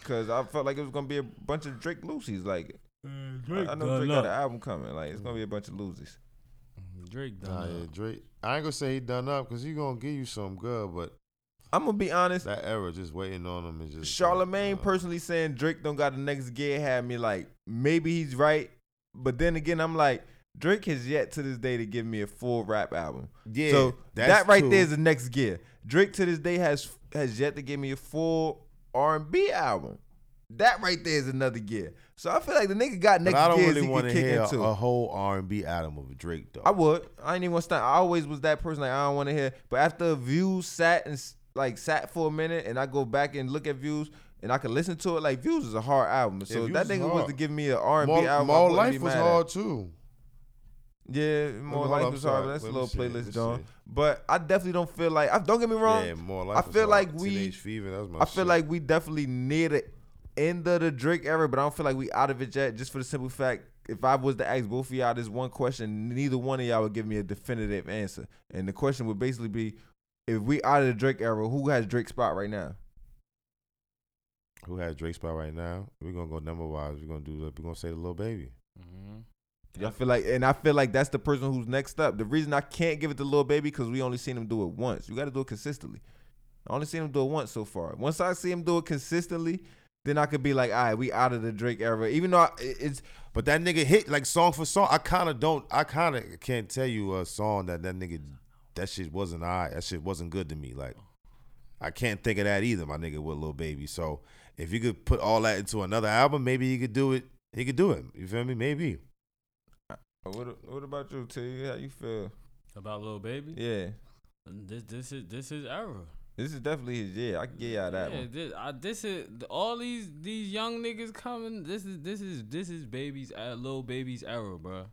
A: because I felt like it was gonna be a bunch of Drake loosies. Like I, I know Drake got an album coming. Like it's gonna be a bunch of loosies.
B: Drake done.
C: Nah,
B: up.
C: yeah, Drake. I ain't gonna say he done up because he gonna give you some good, but
A: I'm gonna be honest.
C: that era just waiting on him is just.
A: Charlemagne
C: uh,
A: personally saying Drake don't got the next gear had me like maybe he's right, but then again I'm like Drake has yet to this day to give me a full rap album.
C: Yeah,
A: so
C: that's
A: that right there is the next gear. Drake to this day has has yet to give me a full R and B album. That right there is another gear. So I feel like the nigga got
C: But
A: next
C: I don't really want to hear
A: into.
C: a whole R and B album of Drake though.
A: I would. I ain't even want to stand. I always was that person. Like I don't want to hear. But after views sat and s- like sat for a minute, and I go back and look at views, and I can listen to it. Like views is a hard album. So if
C: Views
A: that nigga was to give me an R and B album.
C: More life was
A: mad at
C: hard too.
A: Yeah, more
C: hold
A: life
C: up,
A: was
C: sorry.
A: hard. That's a
C: Let me
A: little
C: see,
A: playlist, John.
C: see.
A: But I definitely don't feel like. I, don't get me wrong.
C: Yeah, more life.
A: I
C: was
A: feel
C: hard.
A: like we-
C: Teenage Fever. That was my
A: I feel
C: shit.
A: like we definitely near the end of the Drake era, but I don't feel like we out of it yet. Just for the simple fact, if I was to ask both of y'all this one question, neither one of y'all would give me a definitive answer. And the question would basically be, if we out of the Drake era, who has Drake spot right now?
C: who has Drake spot right now. We're gonna go number wise. We're gonna do. We're gonna say the Lil Baby.
B: Mm-hmm.
A: I feel like, and I feel like that's the person who's next up. The reason I can't give it to Lil Baby because we only seen him do it once. You got to do it consistently. I only seen him do it once so far. Once I see him do it consistently, then I could be like, all right, we out of the Drake era. Even though I, it's
C: But that nigga hit like song for song. I kind of don't. I kind of can't tell you a song that that nigga. That shit wasn't I. That shit wasn't good to me. Like I can't think of that either. My nigga with Lil Baby. So if you could put all that into another album, maybe he could do it. He could do it. You feel me? Maybe.
A: What? What about you, T? How you feel?
B: About Lil Baby.
A: Yeah,
B: This this is this is era.
A: this is definitely his year. I can get y'all that
B: yeah,
A: one.
B: This, I, this is all these these young niggas coming. This is this is this is baby's uh, Lil Baby's era, bro.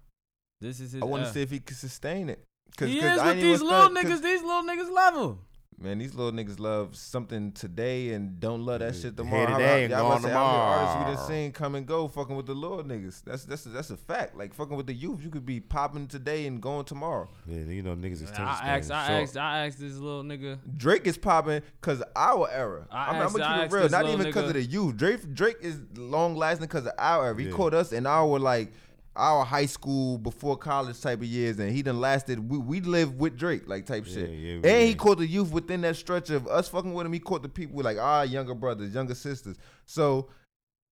B: This is his.
A: I want to see if he can sustain it. Cause,
B: he
A: 'cause
B: is
A: I
B: with these little niggas. These little niggas love him.
A: Man, these little niggas love something today and don't love that shit
C: here
A: tomorrow. How-
C: today and
A: y'all about
C: gone
A: to say how many artists we
C: tomorrow.
A: done seen come and go fucking with the little niggas. That's that's that's a fact. Like fucking with the youth, you could be popping today and going tomorrow.
C: Yeah, you know niggas is
B: I asked, I
C: short.
B: asked, I asked this little nigga.
A: Drake is popping because our era.
B: I
A: I'm, I'm gonna keep
B: asked
A: it real. Not even because of the youth. Drake Drake is long lasting because of our era. He
C: Yeah.
A: caught us in our like our high school before college type of years, and he done lasted. We we lived with Drake like type
C: Yeah,
A: shit.
C: yeah,
A: and
C: yeah.
A: he caught the youth within that stretch of us fucking with him. He caught the people with like our younger brothers, younger sisters. So.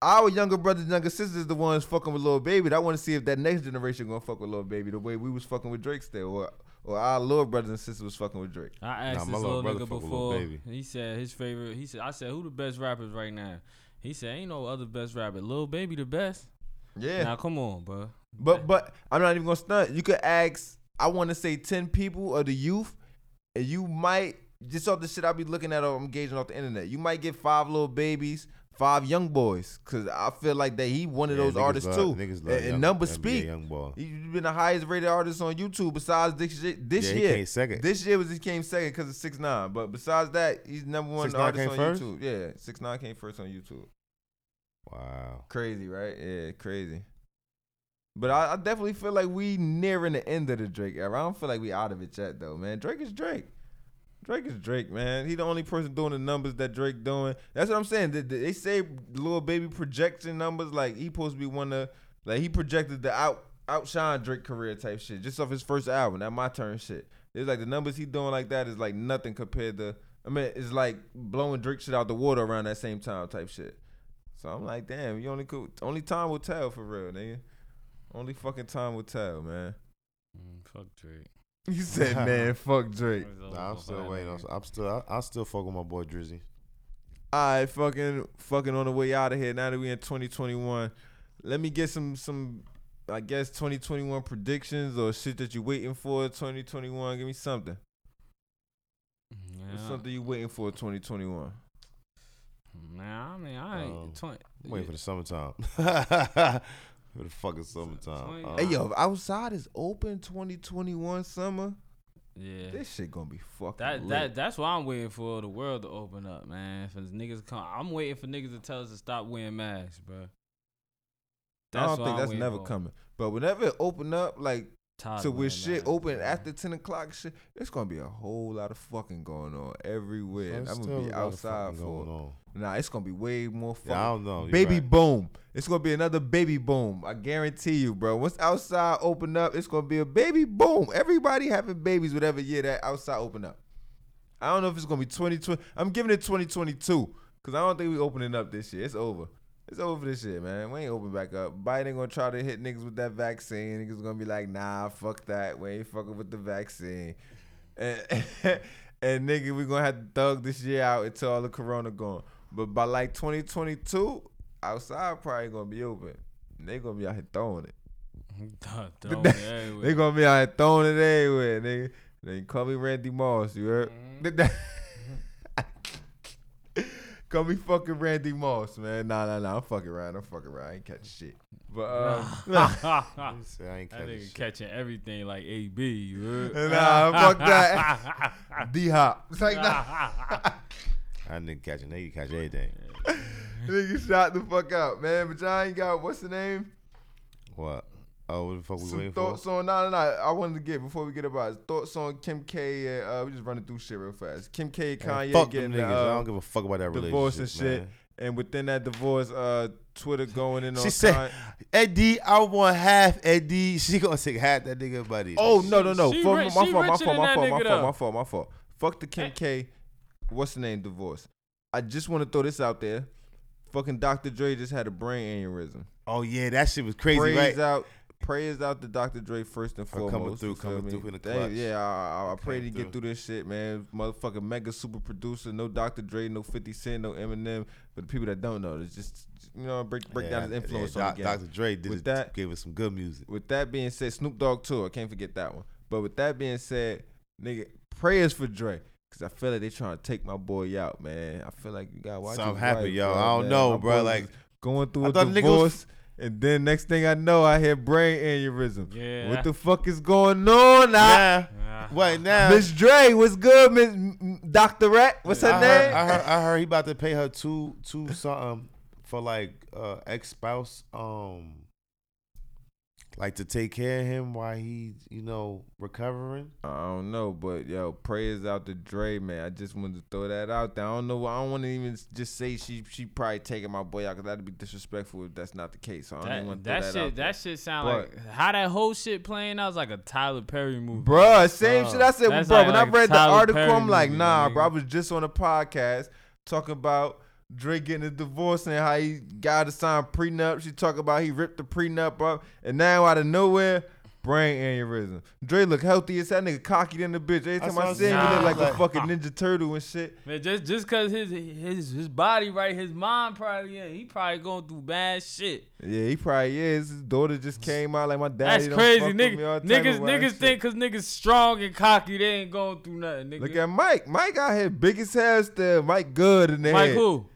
A: Our younger brothers, younger sisters, the ones fucking with Lil Baby. I want to see if that next generation gonna fuck with Lil Baby the way we was fucking with Drake still, or or our little brothers and sisters was fucking with Drake.
B: I asked
C: Nah, my
B: this
C: little
B: little
C: brother
B: nigga
C: fuck with Lil
B: before.
C: Baby.
B: He said his favorite. He said, I said, who the best rappers right now? He said, ain't no other best rapper. Lil Baby the best.
A: Yeah,
B: Now come on, bro.
A: But but I'm not even gonna stunt. You could ask. I want to say ten people of the youth, and you might just off the shit I'll be looking at or I'm gauging off the internet. You might get five little babies, five young boys, cause I feel like that he one of
C: Yeah,
A: those artists
C: love-
A: too.
C: Niggas love
A: and, and
C: young-
A: numbers speak.
C: Young boy.
A: He's been the highest rated artist on YouTube besides this year. This
C: Yeah, he
A: year,
C: came second.
A: this year was he came second because of six nine. But besides that, he's number one
C: 6ix9ine
A: artist on
C: first?
A: YouTube. Yeah, six nine came first on YouTube.
C: Wow.
A: Crazy, right? Yeah, crazy. But I, I definitely feel like we nearing the end of the Drake era. I don't feel like we out of it yet, though, man. Drake is Drake. Drake is Drake, man. He the only person doing the numbers that Drake doing. That's what I'm saying. They, they say Lil Baby projection numbers like he supposed to be one of like he projected the out outshine Drake career type shit just off his first album. That my turn shit. It's like the numbers he doing like that is like nothing compared to. I mean, it's like blowing Drake shit out the water around that same time type shit. So I'm like, damn, you only could, only time will tell for real, nigga. Only fucking time will tell, man.
B: Mm, fuck Drake.
A: You said, man, fuck Drake.
C: Nah, I'm still waiting. On, I'm still. I, I still fuck with my boy Drizzy.
A: All right, fucking, fucking on the way out of here. Now that we in 2021, let me get some, some, I guess 2021 predictions or shit that you waiting for 2021. Give me something. What's something you waiting for 2021?
B: Nah, I mean, I ain't
C: Um,
B: 20.
C: I'm waiting for the summertime. for the fucking summertime.
B: Twenty-
C: Uh,
A: Hey yo, outside is open 2021 summer.
B: Yeah.
A: This shit gonna be fucking
B: That
A: lit.
B: that that's why I'm waiting for the world to open up, man. For the niggas to come, I'm waiting for niggas to tell us to stop wearing masks, bro.
A: I don't think
B: I'm
A: that's never
B: for.
A: coming. But whenever it open up, like
B: Tired
A: so
B: of
A: with shit
B: masks,
A: open
B: bro.
A: after 10 o'clock, shit, it's gonna be a whole lot of fucking going on everywhere.
C: there's
A: I'm gonna be outside
C: fucking going
A: for.
C: on.
A: Nah, it's gonna be way more fun.
C: Yeah, I don't know. You're
A: baby
C: right.
A: boom. It's gonna be another baby boom. I guarantee you, bro. Once outside open up, it's gonna be a baby boom. Everybody having babies whatever year that outside open up. I don't know if it's gonna be 2020. I'm giving it 2022 because I don't think we opening up this year. It's over. It's over this shit, man. We ain't open back up. Biden gonna try to hit niggas with that vaccine. Niggas gonna be like, nah, fuck that. We ain't fucking with the vaccine. And, and nigga, we gonna have to thug this year out until all the corona gone. But by like 2022, outside probably gonna be open. They gonna be out here throwing it.
B: Throwing it.
A: They gonna be out here throwing it everywhere, nigga. They call me Randy Moss, you heard? Mm-hmm. Call me fucking Randy Moss, man. Nah, nah, nah. I'm fucking around. I'm fucking around. I ain't catching shit. But um,
C: He said, I ain't
B: That
C: catching
B: nigga
C: shit.
B: catching everything like AB. You heard?
A: nah, fuck that. D Hop. It's like nah.
C: I nigga catching. Nigga catch everything.
A: Nigga shot the fuck out, man. But y'all ain't got what's the name?
C: What? Oh, what the fuck we
A: Some
C: waiting for?
A: thoughts on nah, nah, nah. I wanted to get before we get about it, thoughts on Kim K. And, uh, we just running through shit real fast. Kim K.
C: Man,
A: Kanye
C: fuck
A: getting
C: them niggas.
A: uh,
C: I don't give a fuck about that
A: divorce
C: relationship,
A: and shit.
C: man.
A: And within that divorce, uh, Twitter going in on.
C: She said,
A: Kanye-
C: Eddie, I want half Eddie. She gonna take half that nigga buddy.
A: "Oh no, no, no!
B: She
A: Fuck,
B: ri-
A: my,
B: she
A: fault, my
B: richer
A: fault,
B: than
A: my fault, my fault, my fault, my fault. Fuck the Kim K. What's the name? Divorce. I just want to throw this out there. Fucking Dr. Dre just had a brain aneurysm.
C: Oh yeah, that shit was crazy,
A: Praise
C: right?
A: out, praise out to Dr. Dre first and
C: For
A: foremost.
C: coming through, coming
A: me?
C: through in the clutch.
A: Yeah, I, I, I pray to get
C: through.
A: this shit, man. Motherfucking mega super producer, no Dr. Dre, no 50 Cent, no Eminem. For the people that don't know, it's just you know break break down his influence
C: yeah,
A: on game.
C: Dr. Dre did
A: With that-
C: gave us some good music.
A: With that being said, Snoop Dogg too. I can't forget that one. But with that being said, nigga, prayers for Dre. Cause I feel like they trying to take my boy out, man. I feel like you got watch.
C: Something
A: his
C: happened,
A: wife,
C: yo.
A: bro,
C: I don't
A: man.
C: know,
A: My
C: bro. Like,
A: going through
C: I
A: a
C: thought niggas
A: divorce, and then next thing I know, I had brain aneurysm.
B: Yeah.
A: What the fuck is going on now?
C: Nah,
B: Nah.
C: what now?
A: Miss Dre, what's good, Miss M- M- Dr. Rat? What's her
C: I
A: name?
C: heard, I heard, I heard he about to pay her two, two something for like uh ex spouse, um, like to take care of him while he, you know, recovering.
A: I don't know, but yo, prayers out to Dre, man. I just wanted to throw that out there. I don't know. I don't want to even just say she she probably taking my boy out because that'd be disrespectful if that's not the case. So I don't even
B: That,
A: want to
B: that,
A: throw that,
B: shit,
A: out there.
B: that shit sound
A: But-
B: like how that whole shit playing out was like a Tyler Perry movie.
A: Bruh, same
B: Bruh.
A: shit I said, bro.
B: like-
A: when
B: like
A: I read the article,
B: Perry
A: I'm like,
B: movie,
A: nah,
B: my
A: bro. I was just on a podcast talking about Drake getting a divorce and how he got to sign prenup. She talk about he ripped the prenup up, and now out of nowhere, brain aneurysm. Dre look healthy as that nigga cocky than the bitch. Every time I
C: I'm
A: see him, he look like a fucking Ninja Turtle and shit.
B: Man, just just cause his his his body right, his mind probably yeah, he probably going through bad shit.
A: Yeah, he probably is. His daughter just came out like my daddy.
B: That's crazy, nigga.
A: me,
B: Niggas
A: of
B: niggas
A: shit.
B: think cause niggas strong and cocky, they ain't going through nothing. Nigga.
A: Look at Mike. Mike out here big as hell still. Mike good in there.
B: Mike
A: head.
B: who?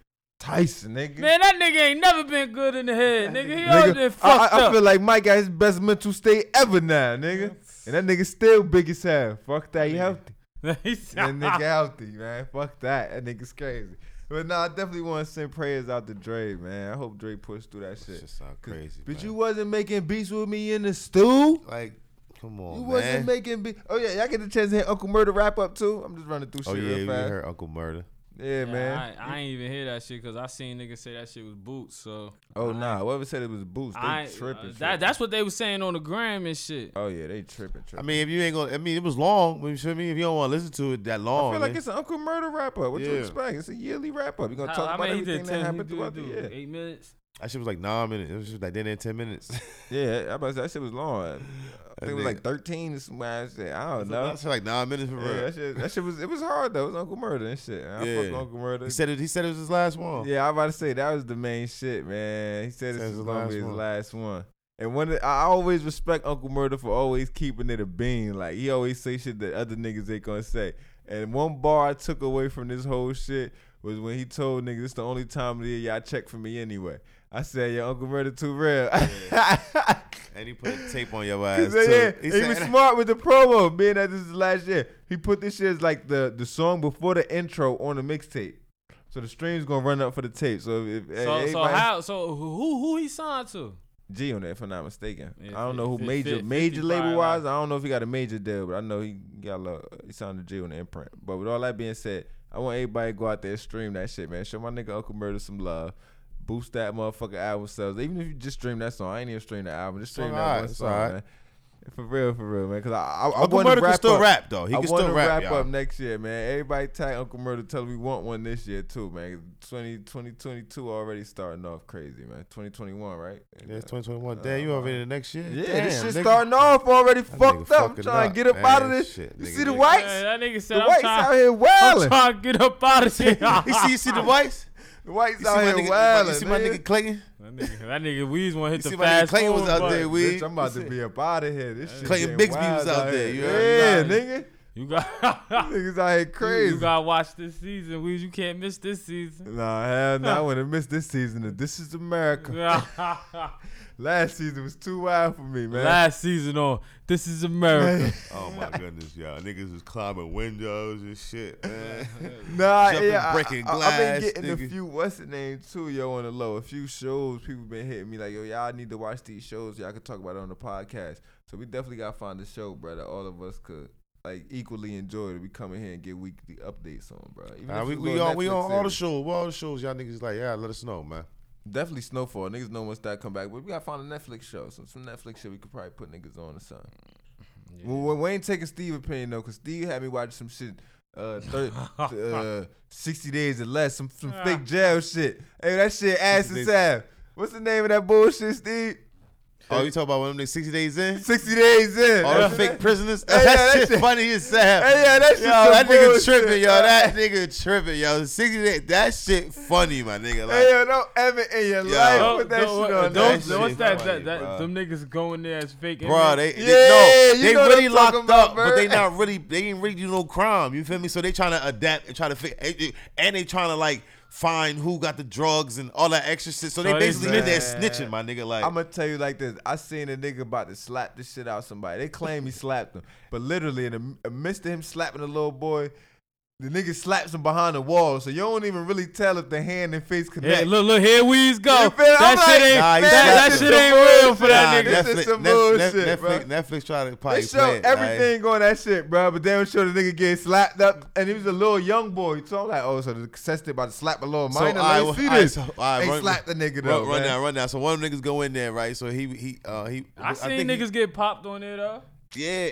A: Tyson, nigga.
B: Man, that nigga ain't never been good in the head, nigga. He
A: Nigga,
B: always been
A: I,
B: fucked
A: I, I
B: up.
A: feel like Mike got his best mental state ever now, nigga. And that nigga still big as hell. Fuck that, he healthy. That nigga healthy, man. Fuck that. That nigga's crazy. But nah, I definitely want to send prayers out to Dre, man. I hope Dre push through that
C: That
A: shit.
C: shit sound
A: 'Cause-
C: crazy.
A: But
C: man.
A: you wasn't making beats with me in the stew.
C: like, Come on,
A: You
C: man.
A: wasn't making big. Oh yeah, y'all get the chance to hear Uncle Murda Rap Up too. I'm just running through
C: oh
A: shit
C: yeah,
A: real
C: we
A: fast.
C: heard Uncle Murda.
A: Yeah,
B: Yeah,
A: man.
B: I, I ain't even hear that shit because I seen niggas say that shit was boots. So
A: oh
B: I-
A: nah, whoever said it was boots, they
B: I
A: tripping.
B: uh, that, that's what they was saying on the gram and shit.
A: Oh yeah, they tripping. tripping.
C: I mean, if you ain't gonna, I mean, it was long. You feel me? If you don't want to listen to it that long, I
A: feel like
C: man.
A: it's an Uncle Murda Rap Up. What you expect? It's a yearly wrap up. You gonna
B: How-
A: talk
B: how
A: about
B: many
A: everything
B: did?
A: that
B: 10,
A: happened
B: he
A: throughout
B: do,
A: the year.
B: Eight minutes.
C: That shit was like nine minutes. It was just like then in ten minutes.
A: Yeah, I about to say, that shit was long. I think it was
C: nigga-
A: like 13 or some shit. I don't know.
C: That's like nine minutes for
A: Yeah,
C: real.
A: that shit, that shit was it was hard though. It was Uncle Murda and shit. I
C: Yeah.
A: fuck Uncle Murda.
C: He said it. He said it was his last one.
A: Yeah, I about to say that was the main shit, man. He said
C: Said
A: was gonna be his
C: one.
A: last one. And when it, I always respect Uncle Murda for always keeping it a bean. Like he always say shit that other niggas ain't gonna say. And one bar I took away from this whole shit was when he told niggas it's the only time of the year y'all check for me anyway. I said, "Your Uncle Murda too real."
C: And he put tape on your ass
A: Cause,
C: too.
A: yeah,
C: He
A: he,
C: said-
A: was smart with the promo, being that this is last year. He put this shit as like the the song before the intro on the mixtape. So the stream's gonna run up for the tape. So if, if
B: So so how so who who he signed to?
A: G-Unit that, if I'm not mistaken.
B: Yeah,
A: I don't know who
B: fif-
A: major
B: fif-
A: major label wise.
B: like-
A: I don't know if he got a major deal, but I know he got a lot, he signed to G-Unit the imprint. But with all that being said, I want everybody to go out there and stream that shit, man. Show my nigga Uncle Murda some love. Boost that motherfucker album sales. Even if you just stream that song, I ain't even stream the album. Just stream
C: It's
A: that
C: alright,
A: one song,
C: alright.
A: man. For real, for real, man. Cause I, I, I
C: Uncle
A: want to
C: Murder can still
A: up.
C: rap though. He
A: I
C: can still
A: to
C: rap,
A: wrap
C: y'all.
A: up next year, man. Everybody tag Uncle Murda. Tell him we want one this year too, man. 20, 2022 already starting off crazy, man. 2021, right?
C: Yeah, it's 2021. Uh, Damn, you already in the next year.
A: Yeah,
C: Damn,
A: this shit
C: nigga.
A: starting off already
C: That
A: fucked up. I'm trying to get up
C: man.
A: out of this.
C: Shit,
A: you
C: nigga,
A: see the
C: nigga.
A: whites?
B: Yeah, that nigga said
A: the
B: I'm
A: whites
B: trying,
A: out here wilding.
B: I'm trying to get up out of here.
C: you see, you see the whites?
A: The whites
C: You
A: out
C: my
A: here
C: nigga?
A: wilding.
C: You see my nigga Clayton?
B: That nigga, that nigga Weez want to hit
C: You
B: the
C: see my nigga
B: fast
C: Clayton was
B: forward
C: out
B: button.
C: there, we-
A: Bitch, I'm about to be up out of here. This shit
C: Clayton
A: getting
C: Bigsby was
A: wild
C: out there, you
A: Yeah,
C: heard?
A: nigga.
B: You got
A: Niggas out here crazy.
B: You gotta watch this season, Weez. You can't miss this season.
A: Nah, hell no. I would have missed this season. This is America. Last season was too wild for me, man.
B: Last season on This Is America.
C: Oh my goodness, y'all. Niggas was climbing windows and shit, man.
A: Nah,
C: Jumping,
A: yeah, I-
C: breaking
A: I,
C: glass,
A: have been getting a few what's the name too, yo, on the low. A few shows people been hitting me like, yo, y'all need to watch these shows. Y'all could talk about it on the podcast. So we definitely gotta find a show, bro, that all of us could like equally enjoy. To we come in here and get weekly updates on, bro. Even
C: Nah, we, we
A: little
C: on we
A: Netflix
C: on all the shows. All the shows. Y'all niggas like, yeah, let us know, man.
A: Definitely Snowfall. Niggas know once that come back, but we gotta find a Netflix show. Some some Netflix shit we could probably put niggas on or something. Well, we ain't taking Steve opinion though, cause Steve had me watch some shit. Uh, 30, uh, sixty days or less, some some fake jail shit. Hey, that shit ass
C: 60
A: and sad. What's the name of that bullshit, Steve?
C: Oh, you talk about one of them niggas 60 days in?
A: Sixty days in.
C: All
A: Yeah.
C: the fake prisoners?
A: Hey, yeah,
C: that,
A: that
C: shit,
A: shit-
C: funny as hell.
A: Hey, yeah, that shit.
C: Yo,
A: some
C: that nigga
A: bullshit,
C: tripping, yo. That nigga tripping, yo. 60 days, that shit funny, my nigga. Like,
A: Hey, yo, don't ever in your
C: Yo.
A: life
B: Don't-
A: put that
B: don't-
A: shit on.
B: don't-
C: that
A: Netflix.
C: shit
B: What's that?
C: funny,
B: that, that them niggas going there as fake.
C: Bro,
B: inmates?
C: they,
A: Yeah,
C: no, they really
A: I'm
C: locked
A: about,
C: up, but they not really, they ain't really do no crime. You feel me? So they trying to adapt and try to fit, and they trying to like find who got the drugs and all that extra shit. So they
B: So
C: basically in there snitching, my nigga. Like,
A: I'm gonna tell you like this. I seen a nigga about to slap the shit out somebody. They claim he slapped him, but literally in the midst of him slapping the little boy, the nigga slaps him behind the wall. So you don't even really tell if the hand and face connect.
B: Hey, look, look, here we go.
A: You feel- I'm
B: That
A: like,
B: shit ain't,
C: Nah, he
B: that, that shit
C: him.
B: ain't real for
C: nah,
B: that nigga.
A: This is some
C: Net-
A: bullshit,
C: Netflix,
A: bro.
C: Netflix try to
A: They
C: probably
A: show
C: play it, right?
A: everything on that shit, bro. But they don't show the nigga getting slapped up, and he was a little young boy. So I'm like, oh, so the contestant about to slap a little
C: So,
A: minor.
C: all right,
A: Let's
C: well,
A: see
C: all right,
A: this.
C: so, all right,
A: They
C: run-
A: slapped the nigga though,
C: Run, run
A: man.
C: down, run down. So one of them niggas go in there, right? So he he uh he
B: I seen
C: think
B: niggas get popped on there though.
C: He, yeah.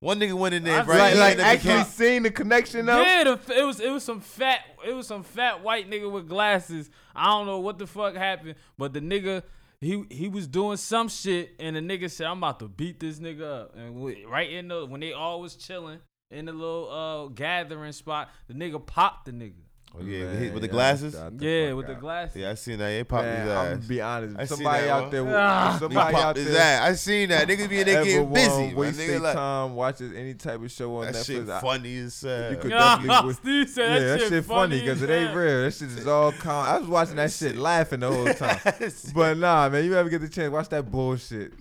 C: One nigga went in there,
B: I
C: right?
A: like, like actually
C: became-
A: seeing the connection though.
B: Yeah, the, it was it was some fat it was some fat white nigga with glasses. I don't know what the fuck happened, but the nigga he he was doing some shit, and the nigga said, "I'm about to beat this nigga up." And we, right in the when they all was chilling in the little uh gathering spot, the nigga popped the nigga.
C: Oh, yeah,
A: Man,
C: with the glasses.
A: got
B: Yeah,
A: fuck
B: with the glasses.
C: Yeah, I seen that. They popped
A: Man,
C: his
A: I'm gonna be honest.
C: I seen
A: somebody
C: that,
A: out there,
B: Ah.
A: Somebody out
C: popped his
A: there,
C: ass. I seen that. Niggas be in there
A: ever
C: getting
A: wanna
C: busy. My
A: waste
C: nigga,
A: their
C: like,
A: time watches any type of show on
C: that shit
A: Netflix. I-
C: funny as hell.
A: You could
B: Yeah,
A: definitely would-
B: Steve said
A: yeah,
B: that, shit funny
A: because it ain't
B: hell.
A: real. That shit is all calm. I was watching that shit laughing the whole time. but nah, man, you ever get the chance watch that bullshit?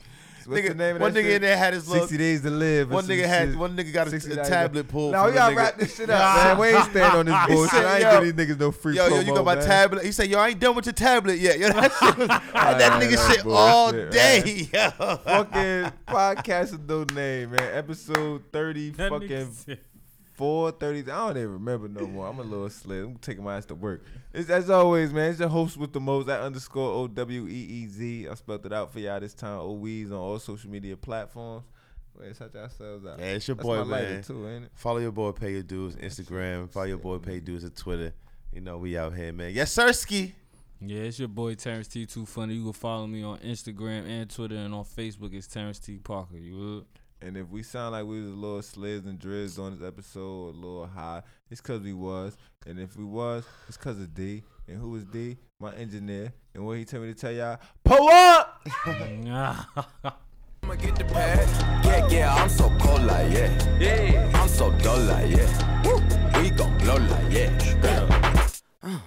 A: What's
C: nigga,
A: the name of
C: one
A: that
C: nigga
A: shit?
C: in there had his little.
A: 60 days to live. or
C: One
A: some
C: nigga had
A: shit.
C: one nigga got a,
A: 60
C: a
A: days
C: tablet pulled.
A: Now
C: from
A: we gotta
C: nigga.
A: wrap this shit up, man. We ain't staying on this
C: He
A: bullshit.
C: said,
A: I ain't
C: yo,
A: giving these niggas no free
C: Yo, yo,
A: promo,
C: you got my
A: man.
C: tablet. He said, yo, I ain't done with your tablet yet. Yo, that shit was, had that nigga
A: that's
C: shit all
A: bullshit,
C: day. Yo.
A: Fucking podcast with no name, man. Episode 30
B: That
A: fucking
B: nigga said-
A: four thirty. I don't even remember no more. I'm a little slid. I'm taking my ass to work. It's, as always, man. It's your host with the most at underscore O W E E Z. I spelled it out for y'all this time. O Weez on all social media platforms. Wait, shout yourselves out.
C: Yeah, it's your
A: That's
C: boy,
A: my
C: man.
A: too, ain't it?
C: Follow your boy, pay your dues, Instagram. Follow your boy, pay your dues at Twitter. You know, we out here, man. Yes, Sirski.
B: Yeah, it's your boy Terrence T. Too funny. You can follow me on Instagram and Twitter, and on Facebook it's Terrence T. Parker. You would?
A: And if we sound like we was a little slizz and drizz on this episode, a little high, it's cause we was. And if we was, it's cause of D. And who was D? My engineer. And what he told me to tell y'all, pull up.
E: I'ma get the pad. Yeah, yeah, I'm so cold like yeah. Yeah, I'm so dull like yeah. Woo. We gon' blow like yeah. yeah. Uh.